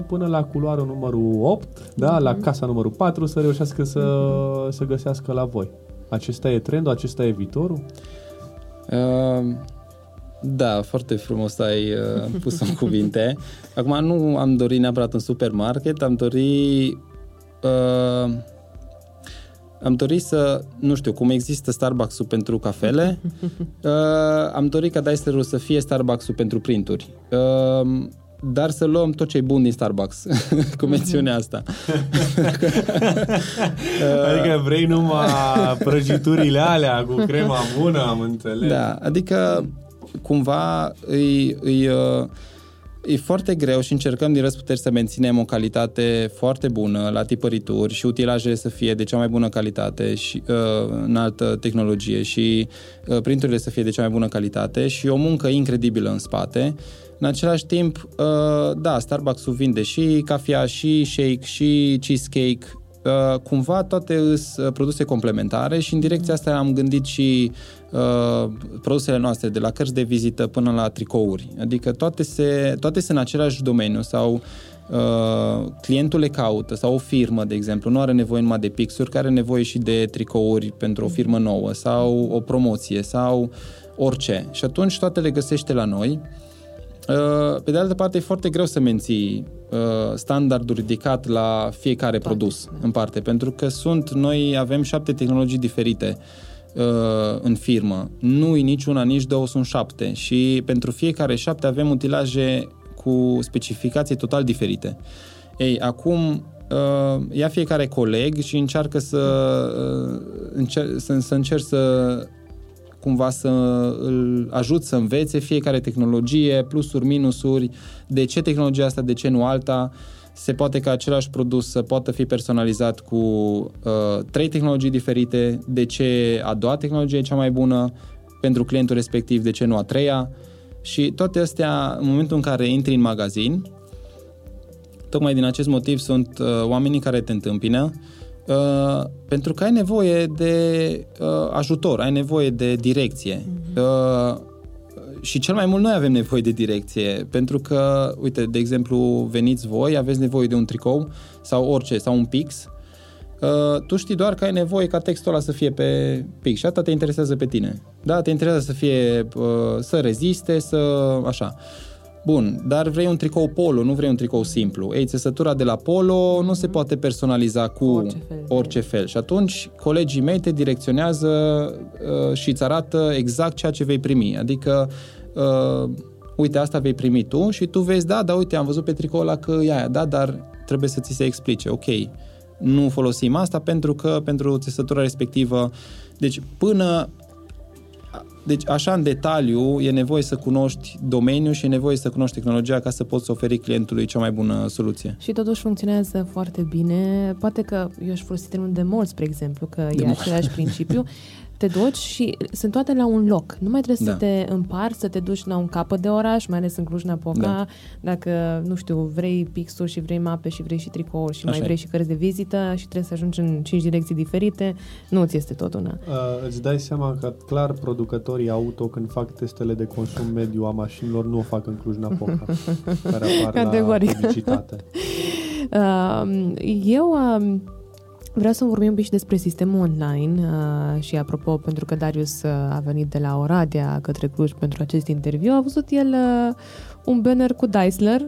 până la culoarul numărul 8, da, la casa numărul 4 să reușească să, să găsească la voi. Acesta e trendul, acesta e viitorul? Uh, Da, foarte frumos ai uh, pus în cuvinte. Acum nu am dorit neapărat un supermarket, am dorit uh, am dorit să, nu știu, cum există Starbucks-ul pentru cafele, uh, am dorit ca Daislerul să fie Starbucks-ul pentru printuri. Uh, dar să luăm tot ce e bun din Starbucks, cu mențiunea asta. Adică vrei numai prăjiturile alea cu crema bună, am înțeles. Da, adică cumva îi, îi, uh, e foarte greu și încercăm din răsputeri să menținem o calitate foarte bună la tipărituri și utilajele să fie de cea mai bună calitate și uh, în altă tehnologie și uh, printurile să fie de cea mai bună calitate și o muncă incredibilă în spate. În același timp, uh, da, Starbucks-ul vinde și cafea, și shake, și cheesecake, Uh, cumva toate sunt produse complementare și în direcția asta am gândit și uh, produsele noastre, de la cărți de vizită până la tricouri. Adică toate, se, toate sunt în același domeniu sau uh, clientul le caută sau o firmă, de exemplu, nu are nevoie numai de pixuri, care are nevoie și de tricouri pentru o firmă nouă sau o promoție sau orice. Și atunci toate le găsește la noi. Uh, Pe de altă parte, e foarte greu să menții uh, standardul ridicat la fiecare Toate, produs da. în parte, pentru că sunt, noi avem șapte tehnologii diferite uh, în firmă. Nu e nici una, nici două, sunt șapte și pentru fiecare șapte avem utilaje cu specificații total diferite. Ei, acum uh, ia fiecare coleg și încearcă să, uh, încer- să, să încerc să cumva să îl ajut să învețe fiecare tehnologie, plusuri, minusuri, de ce tehnologia asta, de ce nu alta. Se poate ca același produs să poată fi personalizat cu uh, trei tehnologii diferite, de ce a doua tehnologie e cea mai bună pentru clientul respectiv, de ce nu a treia. Și toate astea, în momentul în care intri în magazin, tocmai din acest motiv sunt uh, oamenii care te întâmpină, uh, pentru că ai nevoie de uh, ajutor, ai nevoie de direcție. Uh, și cel mai mult noi avem nevoie de direcție, pentru că, uite, de exemplu, veniți voi, aveți nevoie de un tricou sau orice, sau un pix, Uh, tu știi doar că ai nevoie ca textul ăla să fie pe pix și asta te interesează pe tine. Da, te interesează să fie, uh, să reziste, să, așa. Bun, dar vrei un tricou polo, nu vrei un tricou simplu. Ei, țesătura de la polo nu se poate personaliza cu Orice fel de- orice fel. Și atunci colegii mei te direcționează uh, și îți arată exact ceea ce vei primi. Adică, uh, uite, asta vei primi tu și tu vezi, da, da, uite, am văzut pe tricoul ăla că e aia, da, dar trebuie să ți se explice. Ok, nu folosim asta pentru că pentru țesătura respectivă. Deci, până deci, așa în detaliu, e nevoie să cunoști domeniul și e nevoie să cunoști tehnologia ca să poți oferi clientului cea mai bună soluție. Și totuși funcționează foarte bine. Poate că eu aș folosi termenul de mult, spre exemplu, că e mult. același principiu. Te duci și sunt toate la un loc. Nu mai trebuie Da. să te împarți, să te duci la un capăt de oraș, mai ales în Cluj-Napoca. Da. Dacă, nu știu, vrei pixuri și vrei mape și vrei și tricouri și Așa mai e. vrei și cărți de vizită și trebuie să ajungi în cinci direcții diferite, nu ți este tot una. Uh, îți dai seama că clar producătorii auto când fac testele de consum mediu a mașinilor nu o fac în Cluj-Napoca, care apar Categoric. la publicitate. Uh, eu uh, vreau să vorbim un pic și despre sistemul online uh, și apropo, pentru că Darius uh, a venit de la Oradea către Cluj pentru acest interviu, a văzut el uh, un banner cu Daisler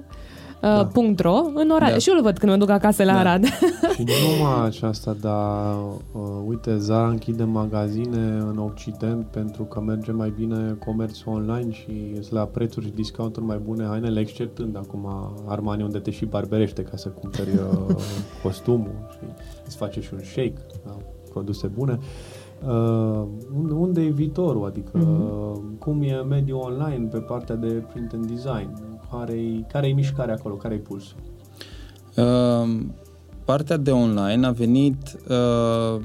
Da. Uh, .ro în Oradea. Da. Și eu îl văd când mă duc acasă la Da. Arad. Și nu numai aceasta, dar uh, uite, Zara închide magazine în Occident pentru că merge mai bine comerțul online și sunt la prețuri și discounturi mai bune hainele, exceptând acum Armani unde te și barberește ca să cumperi uh, costumul și îți face și un shake, da, produse bune. Uh, unde, unde e viitorul? Adică Mhm. cum e mediul online pe partea de print and design? Care-i, care-i mișcarea acolo? Care-i pulsul? Uh, partea de online a venit uh,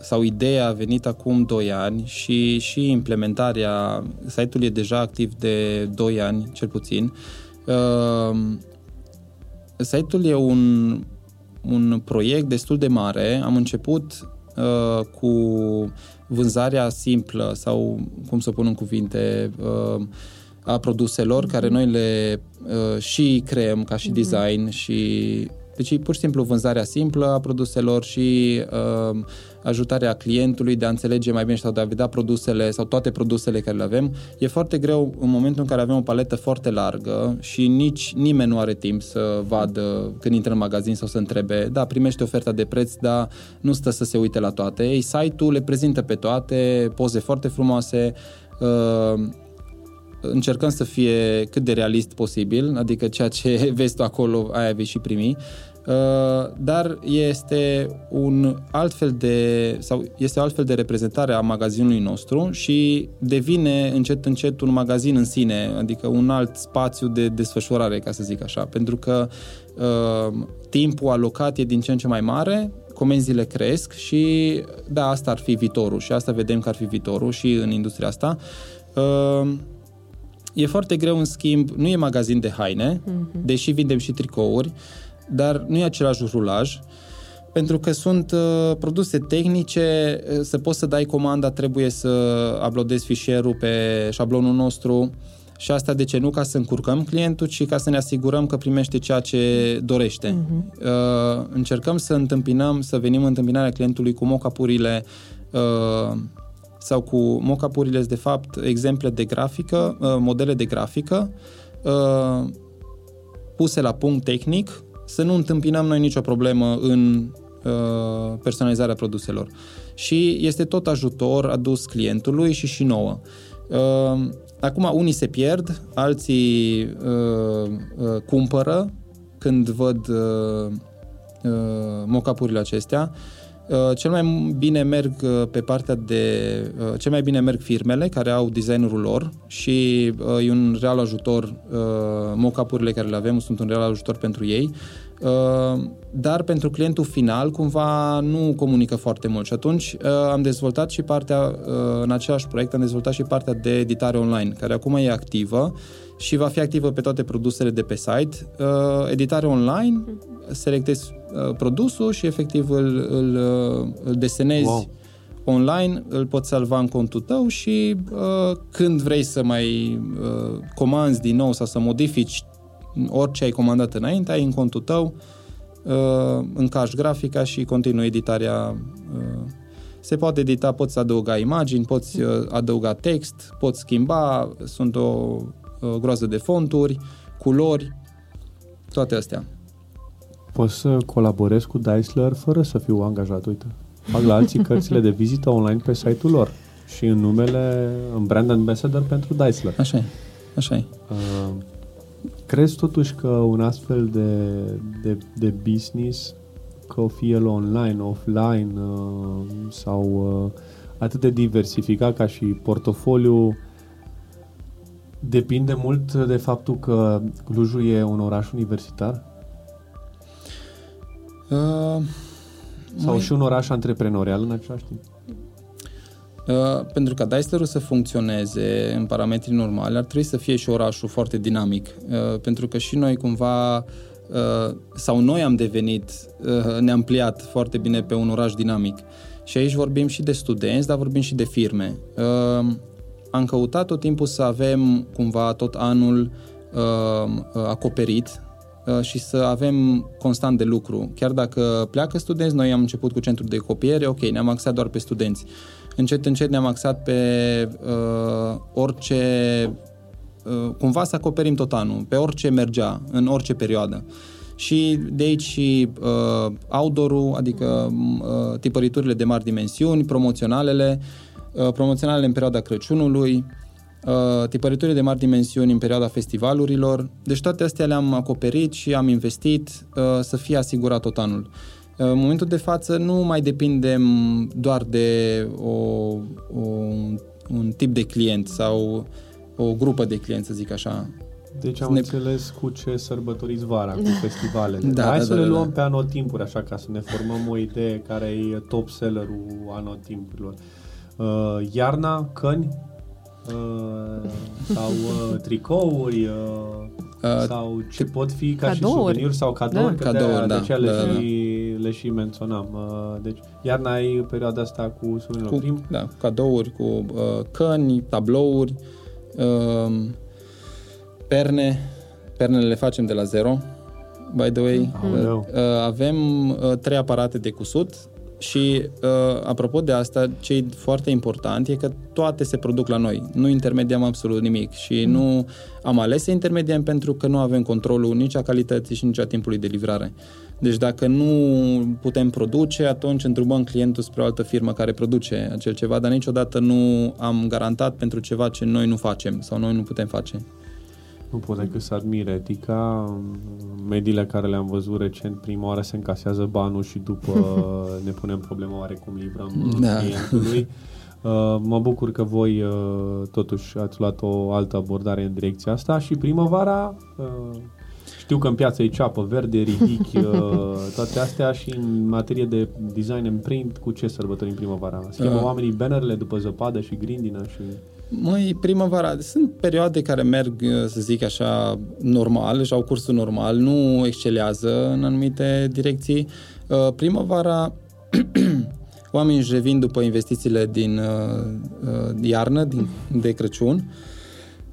sau ideea a venit acum 2 ani și, și implementarea, site-ul e deja activ de 2 ani, cel puțin. Uh, site-ul e un, un proiect destul de mare. Am început uh, cu vânzarea simplă sau, cum să pun în cuvinte, uh, a produselor care noi le uh, și creăm ca și design și deci e pur și simplu vânzarea simplă a produselor și uh, ajutarea clientului de a înțelege mai bine sau de a vedea produsele sau toate produsele care le avem. E foarte greu în momentul în care avem o paletă foarte largă și nici nimeni nu are timp să vadă când intră în magazin sau să întrebe, da, primește oferta de preț, dar nu stă să se uite la toate. Ei, site-ul le prezintă pe toate, poze foarte frumoase, uh, încercăm să fie cât de realist posibil, adică ceea ce vezi tu acolo, aia vei și primi, Uh, dar este un alt fel de sau este o altfel de reprezentare a magazinului nostru și devine încet încet un magazin în sine, adică un alt spațiu de desfășurare, ca să zic așa, pentru că uh, timpul alocat e din ce în ce mai mare, comenzile cresc și da, asta ar fi viitorul și asta vedem că ar fi viitorul și în industria asta. Uh, E foarte greu, în schimb, nu e magazin de haine, mm-hmm. deși vindem și tricouri, dar nu e același rulaj, pentru că sunt uh, produse tehnice, uh, să poți să dai comanda, trebuie să uploadezi fișierul pe șablonul nostru și asta de ce nu? Ca să încurcăm clientul, ci ca să ne asigurăm că primește ceea ce dorește. Uh-huh. Uh, încercăm să întâmpinăm, să venim în întâmpinarea clientului cu mocapurile uh, sau cu mocapurile de fapt exemple de grafică, uh, modele de grafică uh, puse la punct tehnic, să nu întâmpinăm noi nicio problemă în uh, personalizarea produselor. Și este tot ajutor adus clientului și și nouă. Uh, acum unii se pierd, alții uh, uh, cumpără când văd uh, uh, mocapurile acestea. Uh, cel mai bine merg uh, pe partea de... Uh, cel mai bine merg firmele care au designerul lor și uh, e un real ajutor, uh, mock-up-urile care le avem sunt un real ajutor pentru ei, uh, dar pentru clientul final cumva nu comunică foarte mult. Și atunci uh, am dezvoltat și partea, uh, în același proiect am dezvoltat și partea de editare online, care acum e activă și va fi activă pe toate produsele de pe site. Uh, editare online, selectezi uh, produsul și efectiv îl, îl, uh, îl desenezi Wow. online, îl poți salva în contul tău și uh, când vrei să mai uh, comanzi din nou sau să modifici orice ai comandat înainte, ai în contul tău, uh, încarci grafica și continui editarea. Uh, se poate edita, poți adăuga imagini, poți uh, adăuga text, poți schimba, sunt o uh, groază de fonturi, culori, toate astea. Poți să colaborezi cu Daisler fără să fiu angajat, uite. Fac la alții cărțile de vizită online pe site-ul lor și în numele, în brand ambassador pentru Daisler. Așa e, așa e. Uh, crezi totuși că un astfel de, de, de business, că o fie el online, offline uh, sau uh, atât de diversificat ca și portofoliu, depinde mult de faptul că Clujul e un oraș universitar? Uh, Sau mai... și un oraș antreprenorial în același timp? Uh, pentru ca Daislerul să funcționeze în parametrii normali, ar trebui să fie și orașul foarte dinamic. Uh, pentru că și noi cumva, uh, sau noi am devenit, uh, ne-am pliat foarte bine pe un oraș dinamic. Și aici vorbim și de studenți, dar vorbim și de firme. Uh, am căutat tot timpul să avem cumva tot anul uh, uh acoperit Uh, și să avem constant de lucru. Chiar dacă pleacă studenți, noi am început cu centrul de copiere, ok, ne-am axat doar pe studenți. Încet, încet ne-am axat pe uh, orice, uh, cumva să acoperim tot anul, pe orice mergea, în orice perioadă. Și de aici și uh, outdoor adică uh, tipăriturile de mari dimensiuni, promoționalele, uh, promoționalele în perioada Crăciunului, uh, tipăriturile de mari dimensiuni în perioada festivalurilor. Deci toate astea le-am acoperit și am investit uh, să fie asigurat tot anul. Uh, în momentul de față nu mai depindem doar de o, o, un tip de client sau o grupă de clienți, să zic așa. Deci am ne... înțeles cu ce sărbătoriți vara, cu festivalele. Da, Hai da, să da, le da, luăm da. pe anotimpuri, așa, ca să ne formăm o idee care e top sellerul anotimpurilor. Uh, iarna, căni, Uh, sau uh, tricouri uh, uh, sau ce pot fi ca cadouri. și suveniri sau cadouri, da. cadouri de, da. de ce le, da, și, da. le și menționam. Uh, deci iarna e perioada asta cu suveniri. Cu, Prim... Da, cadouri cu uh, căni, tablouri, uh, perne. Pernele le facem de la zero. By the way, uh, uh, avem uh, trei aparate de cusut și, uh, apropo de asta, ce e foarte important e că toate se produc la noi. Nu intermediam absolut nimic și mm. nu am ales să intermediem pentru că nu avem controlul nici a calității și nici a timpului de livrare. Deci dacă nu putem produce, atunci îndrumăm clientul spre o altă firmă care produce acel ceva, dar niciodată nu am garantat pentru ceva ce noi nu facem sau noi nu putem face. Nu pot decât să admir etica. Mediile care le-am văzut recent, prima oară se încasează banul și după ne punem problema oare cum livrăm da. clientului. Uh, mă bucur că voi uh, totuși ați luat o altă abordare în direcția asta și primăvara uh, știu că în piață e ceapă verde, ridic, toate astea și în materie de design and print, cu ce sărbătorim primăvara? Schimbă uh. oamenii bannerele după zăpadă și grindină și... Măi, primăvara, sunt perioade care merg, să zic așa, normal și au cursul normal, nu excelează în anumite direcții. Uh, primăvara, oamenii își revin după investițiile din uh, uh, iarnă, din, de Crăciun,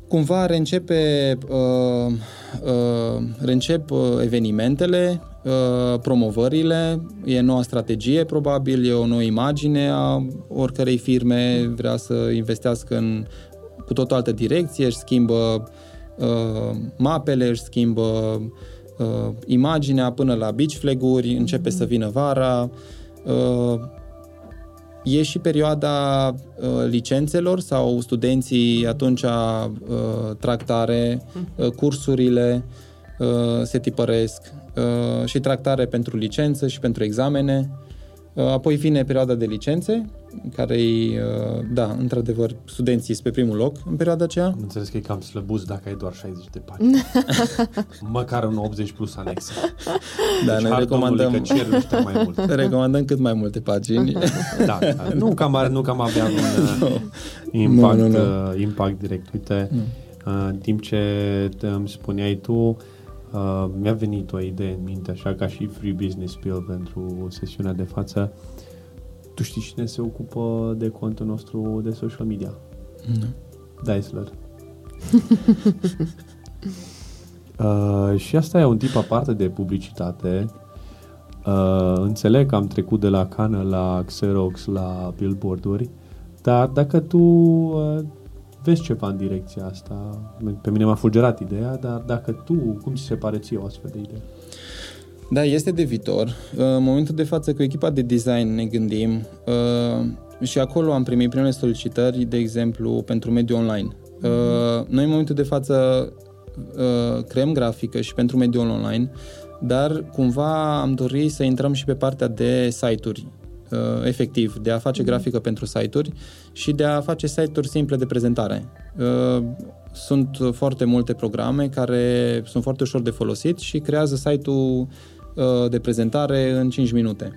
cumva reîncepe, uh, uh, reîncep evenimentele, Uh, promovările, e noua strategie probabil, e o nouă imagine a oricărei firme, vrea să investească în cu tot o altă direcție, își schimbă uh, mapele, își schimbă uh, imaginea până la beach flag-uri, începe mm-hmm. să vină vara. Uh, e și perioada uh, licențelor sau studenții atunci uh, tractare, uh, cursurile uh, se tipăresc Uh, și tractare pentru licență și pentru examene. Uh, apoi vine perioada de licențe, care e, uh, da, într-adevăr, studenții sunt pe primul loc în perioada aceea. Am înțeles că e cam slăbuz dacă ai doar 60 de pagini. Măcar un 80 plus anexe. Da, deci, noi recomandăm, că cer mai mult. recomandăm cât mai multe pagini. da, da, nu cam, nu cam avea un no. impact, no, no, no. impact direct. Uite, no. în timp ce îmi spuneai tu, Uh, mi-a venit o idee în minte, așa ca și Free Business Bill pentru sesiunea de față. Tu știi cine se ocupă de contul nostru de social media? Nu. Daisler. uh, și asta e un tip aparte de publicitate. Uh, înțeleg că am trecut de la cană la Xerox la billboard-uri, dar dacă tu uh, vezi ceva în direcția asta. Pe mine m-a fulgerat ideea, dar dacă tu, cum ți se pare ție o astfel de idee? Da, este de viitor. În momentul de față, cu echipa de design ne gândim uh, și acolo am primit primele solicitări, de exemplu, pentru mediul online. Uh, noi, în momentul de față, uh, creăm grafică și pentru mediul online, dar cumva am dorit să intrăm și pe partea de site-uri uh, efectiv, de a face mhm. grafică pentru site-uri și de a face site-uri simple de prezentare. Uh, sunt foarte multe programe care sunt foarte ușor de folosit și creează site-ul uh, de prezentare în 5 minute.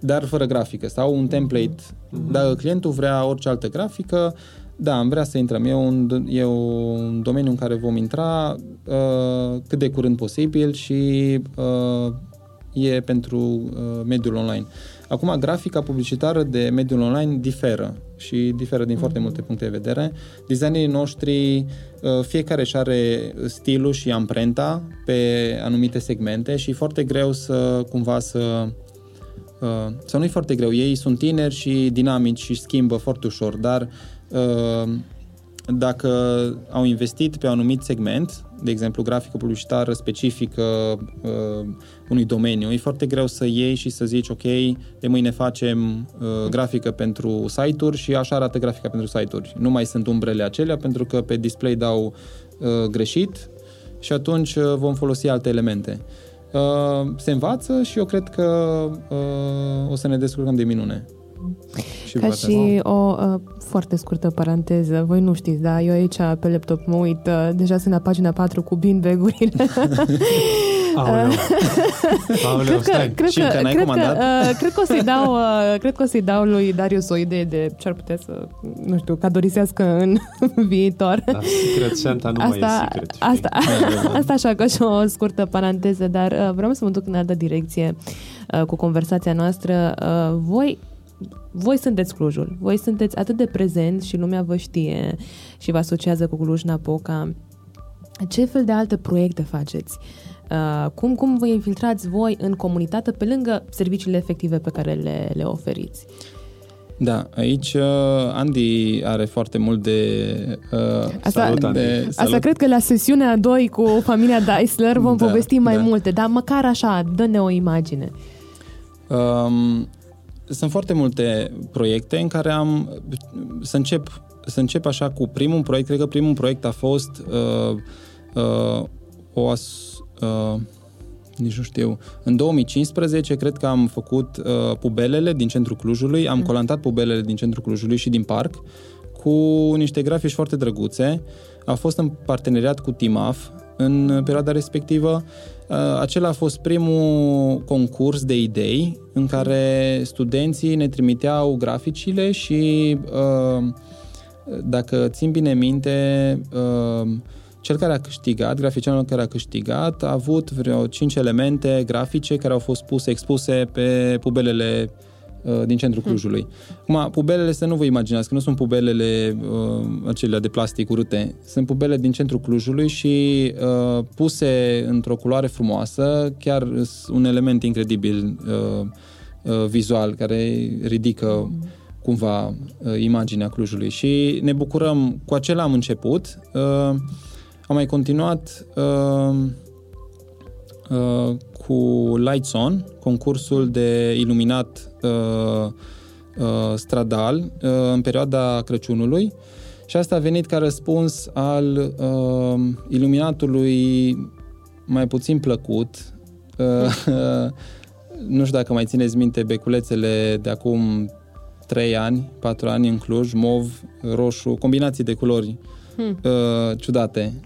Dar fără grafică sau un template. Mm-hmm. Dacă clientul vrea orice altă grafică, da, am vrea să intrăm. E un, e un domeniu în care vom intra uh, cât de curând posibil și uh, e pentru uh, mediul online. Acum, grafica publicitară de mediul online diferă și diferă din foarte multe puncte de vedere. Designerii noștri, uh, fiecare și are stilul și amprenta pe anumite segmente și e foarte greu să cumva să uh, sau nu e foarte greu, ei sunt tineri și dinamici și schimbă foarte ușor, dar uh, dacă au investit pe un anumit segment, de exemplu grafică publicitară specifică uh, unui domeniu, e foarte greu să iei și să zici ok, de mâine facem uh, grafică pentru site-uri și așa arată grafica pentru site-uri. Nu mai sunt umbrele acelea pentru că pe display dau uh, greșit și atunci uh, vom folosi alte elemente. Uh, se învață și eu cred că uh, o să ne descurcăm de minune. Și Ca și o uh, foarte scurtă paranteză, voi nu știți, da, eu aici pe laptop mă uit, uh, deja sunt la pagina 4 cu beanbag-urile. Aoleu. Aoleu, cred că, stai. Cred că, cred, că, uh, cred că o să-i dau, uh, cred că o să-i dau lui Darius o idee de ce ar putea să, nu știu, cadorisească în viitor. Da, Secret Santa nu asta, mai e secret. Asta, asta așa ca și o scurtă paranteză, dar uh, vreau să mă duc în altă direcție uh, cu conversația noastră. Uh, voi voi sunteți Clujul, voi sunteți atât de prezent și lumea vă știe și vă asociază cu Cluj-Napoca. Ce fel de alte proiecte faceți? Uh, cum, cum vă infiltrați voi în comunitate pe lângă serviciile efective pe care le, le oferiți? Da, aici uh, Andy are foarte mult de... Uh, asta, salut, Andy. De, salut. asta cred că la sesiunea 2 cu familia Deisler vom da, povesti mai da. multe, dar măcar așa, dă-ne o imagine. Um, sunt foarte multe proiecte în care am să încep, să încep așa cu primul proiect. Cred că primul proiect a fost uh, uh, o as, uh, nici nu știu. În 2015 cred că am făcut uh, pubelele din centrul Clujului, am mm. colantat pubelele din centrul Clujului și din parc cu niște grafici foarte drăguțe. A fost în parteneriat cu Timaf în perioada respectivă Uh, acela a fost primul concurs de idei în care studenții ne trimiteau graficile și uh, dacă țin bine minte, uh, cel care a câștigat, graficianul care a câștigat, a avut vreo 5 elemente grafice care au fost puse, expuse pe pubelele Uh, din centrul hmm. Clujului. Acum, pubelele să nu vă imaginați, că nu sunt pubelele uh, acelea de plastic urâte. Sunt pubele din centrul Clujului și uh, puse într-o culoare frumoasă, chiar un element incredibil uh, uh, vizual, care ridică hmm. cumva uh, imaginea Clujului. Și ne bucurăm, cu acela am început. Uh, am mai continuat uh, uh, cu Lights On, concursul de iluminat uh, uh, stradal uh, în perioada Crăciunului și asta a venit ca răspuns al uh, iluminatului mai puțin plăcut. Uh, nu știu dacă mai țineți minte beculețele de acum 3 ani, 4 ani în Cluj, mov, roșu, combinații de culori hmm. uh, ciudate.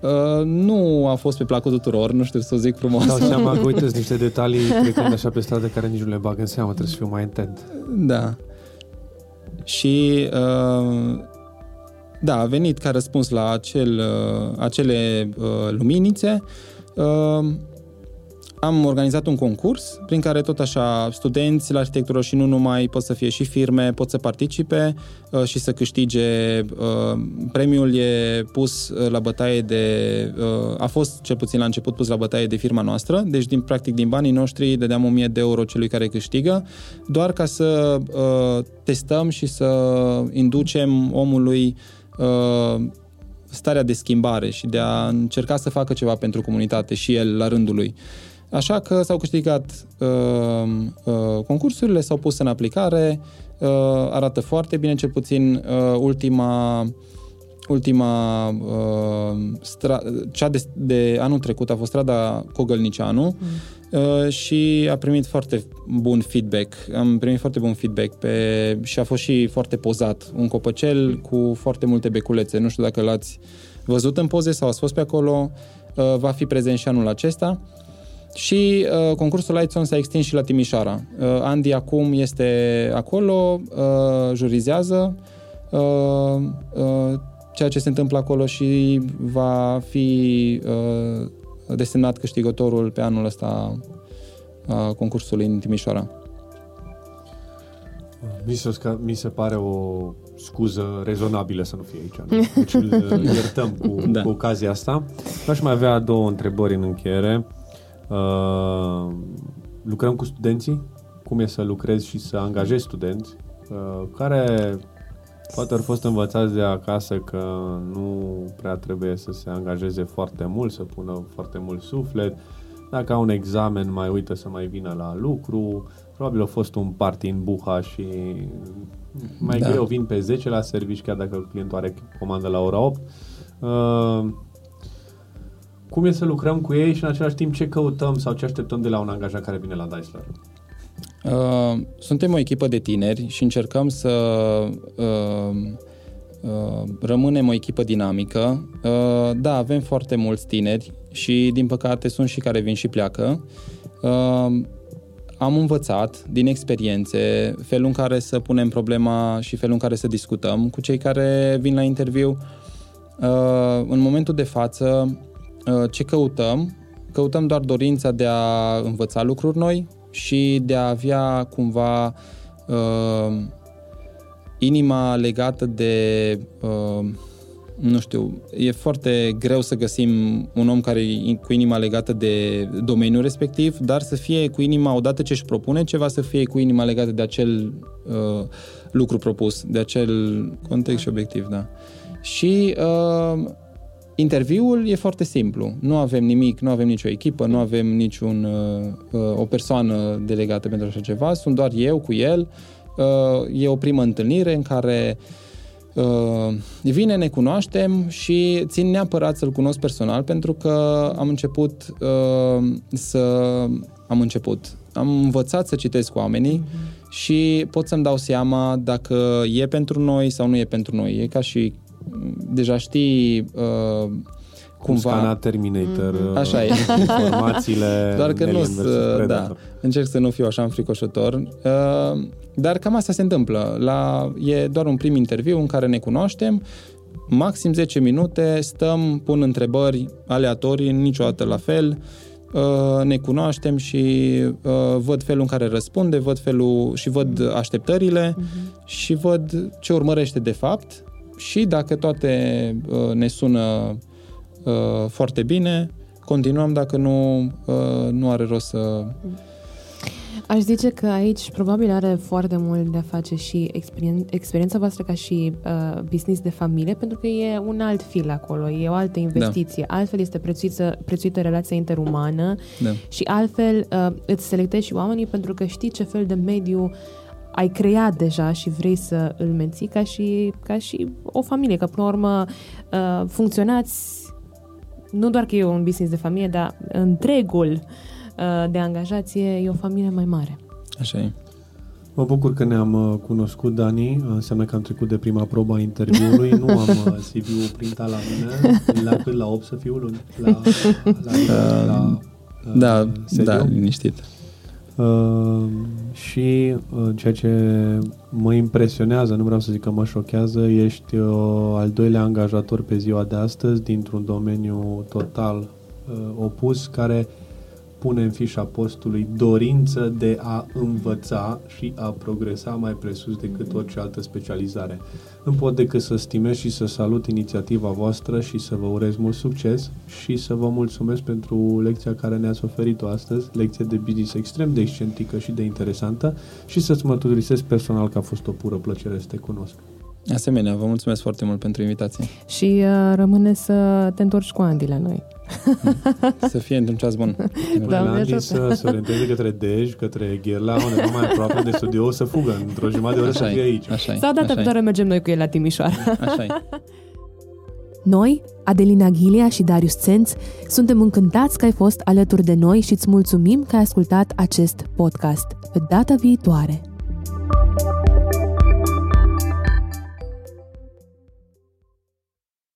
Uh, nu a fost pe placul tuturor, nu știu să o zic frumos. Dau seama că uite niște detalii trecând așa pe stradă care nici nu le bag în seamă, trebuie să fiu mai intent. Da. Și uh, da, a venit ca răspuns la acel, uh, acele uh, luminițe. Uh, am organizat un concurs prin care tot așa studenți la arhitectură și nu numai pot să fie și firme, pot să participe uh, și să câștige. Uh, premiul e pus uh, la bătaie de... Uh, a fost cel puțin la început pus la bătaie de firma noastră, deci din practic din banii noștri dădeam 1000 de euro celui care câștigă, doar ca să uh, testăm și să inducem omului uh, starea de schimbare și de a încerca să facă ceva pentru comunitate și el la rândul lui. Așa că s-au câștigat uh, uh, concursurile, s-au pus în aplicare, uh, arată foarte bine, cel puțin uh, ultima ultima uh, stra- cea de, de anul trecut a fost strada Cogălnicianu mm. uh, și a primit foarte bun feedback. Am primit foarte bun feedback pe, și a fost și foarte pozat. Un copăcel cu foarte multe beculețe. Nu știu dacă l-ați văzut în poze sau ați fost pe acolo. Uh, va fi prezent și anul acesta. Și uh, concursul Lightson s-a extins și la Timișoara. Uh, Andy acum este acolo, uh, jurizează uh, uh, ceea ce se întâmplă acolo și va fi uh, desemnat câștigătorul pe anul ăsta uh, concursului în Timișoara. Mi se, mi se pare o scuză rezonabilă să nu fie aici. Nu? Deci îl iertăm cu, da. cu ocazia asta. Aș mai avea două întrebări în încheiere. Uh, lucrăm cu studenții, cum e să lucrezi și să angajezi studenți, uh, care poate au fost învățați de acasă că nu prea trebuie să se angajeze foarte mult, să pună foarte mult suflet, dacă au un examen mai uită să mai vină la lucru, probabil a fost un party în buha și mai da. greu vin pe 10 la servici, chiar dacă clientul are comandă la ora 8. Uh, cum e să lucrăm cu ei și în același timp ce căutăm sau ce așteptăm de la un angajat care vine la Daisler? Uh, suntem o echipă de tineri și încercăm să uh, uh, rămânem o echipă dinamică. Uh, da, avem foarte mulți tineri și din păcate sunt și care vin și pleacă. Uh, am învățat din experiențe felul în care să punem problema și felul în care să discutăm cu cei care vin la interviu. Uh, în momentul de față Uh, ce căutăm? Căutăm doar dorința de a învăța lucruri noi și de a avea cumva uh, inima legată de uh, nu știu, e foarte greu să găsim un om care e cu inima legată de domeniul respectiv, dar să fie cu inima, odată ce își propune ceva, să fie cu inima legată de acel uh, lucru propus, de acel context și obiectiv, da. Și uh, Interviul e foarte simplu. Nu avem nimic, nu avem nicio echipă, nu avem niciun uh, uh, o persoană delegată pentru așa ceva. Sunt doar eu cu el. Uh, e o primă întâlnire în care uh, vine, ne cunoaștem și țin neapărat să-l cunosc personal pentru că am început uh, să... Am început. Am învățat să citesc cu oamenii mm-hmm. și pot să-mi dau seama dacă e pentru noi sau nu e pentru noi. E ca și deja știi uh, cumva... Scana Terminator, mm-hmm. așa e. informațiile Doar că nu da, încerc să nu fiu așa înfricoșător. Uh, dar cam asta se întâmplă. La, e doar un prim interviu în care ne cunoaștem, maxim 10 minute, stăm, pun întrebări aleatorii, niciodată la fel, uh, ne cunoaștem și uh, văd felul în care răspunde, văd felul și văd așteptările uh-huh. și văd ce urmărește de fapt și dacă toate uh, ne sună uh, foarte bine, continuăm, dacă nu, uh, nu are rost să... Aș zice că aici probabil are foarte mult de a face și experien- experiența voastră ca și uh, business de familie, pentru că e un alt fil acolo, e o altă investiție, da. altfel este prețuită, prețuită relația interumană da. și altfel uh, îți selectezi și oamenii pentru că știi ce fel de mediu uh, ai creat deja și vrei să îl menții ca și, ca și o familie, că până la urmă uh, funcționați nu doar că e un business de familie, dar întregul uh, de angajație e o familie mai mare. Așa e. Mă bucur că ne-am uh, cunoscut, Dani. Înseamnă că am trecut de prima probă a interviului. Nu am CV-ul printat la mine. La cât? La 8 să fiu luni? La, la, la, la, da, da, liniștit. Uh, și uh, ceea ce mă impresionează, nu vreau să zic că mă șochează, ești uh, al doilea angajator pe ziua de astăzi dintr-un domeniu total uh, opus care pune în fișa postului dorință de a învăța și a progresa mai presus decât orice altă specializare. Nu pot decât să stimez și să salut inițiativa voastră și să vă urez mult succes și să vă mulțumesc pentru lecția care ne-ați oferit-o astăzi, lecție de business extrem de excentrică și de interesantă și să-ți mărturisesc personal că a fost o pură plăcere să te cunosc. Asemenea, vă mulțumesc foarte mult pentru invitație. Și uh, rămâne să te întorci cu Andy la noi. Să fie într-un ceas bun. Doamne Andy să se orienteze către Dej, către Gherla, undeva mai aproape de studio, să fugă într-o jumătate de oră să fie aici. Așa Sau data viitoare mergem noi cu el la Timișoara. Așa Noi, Adelina Ghilia și Darius Țenț, suntem încântați că ai fost alături de noi și îți mulțumim că ai ascultat acest podcast. Pe data viitoare!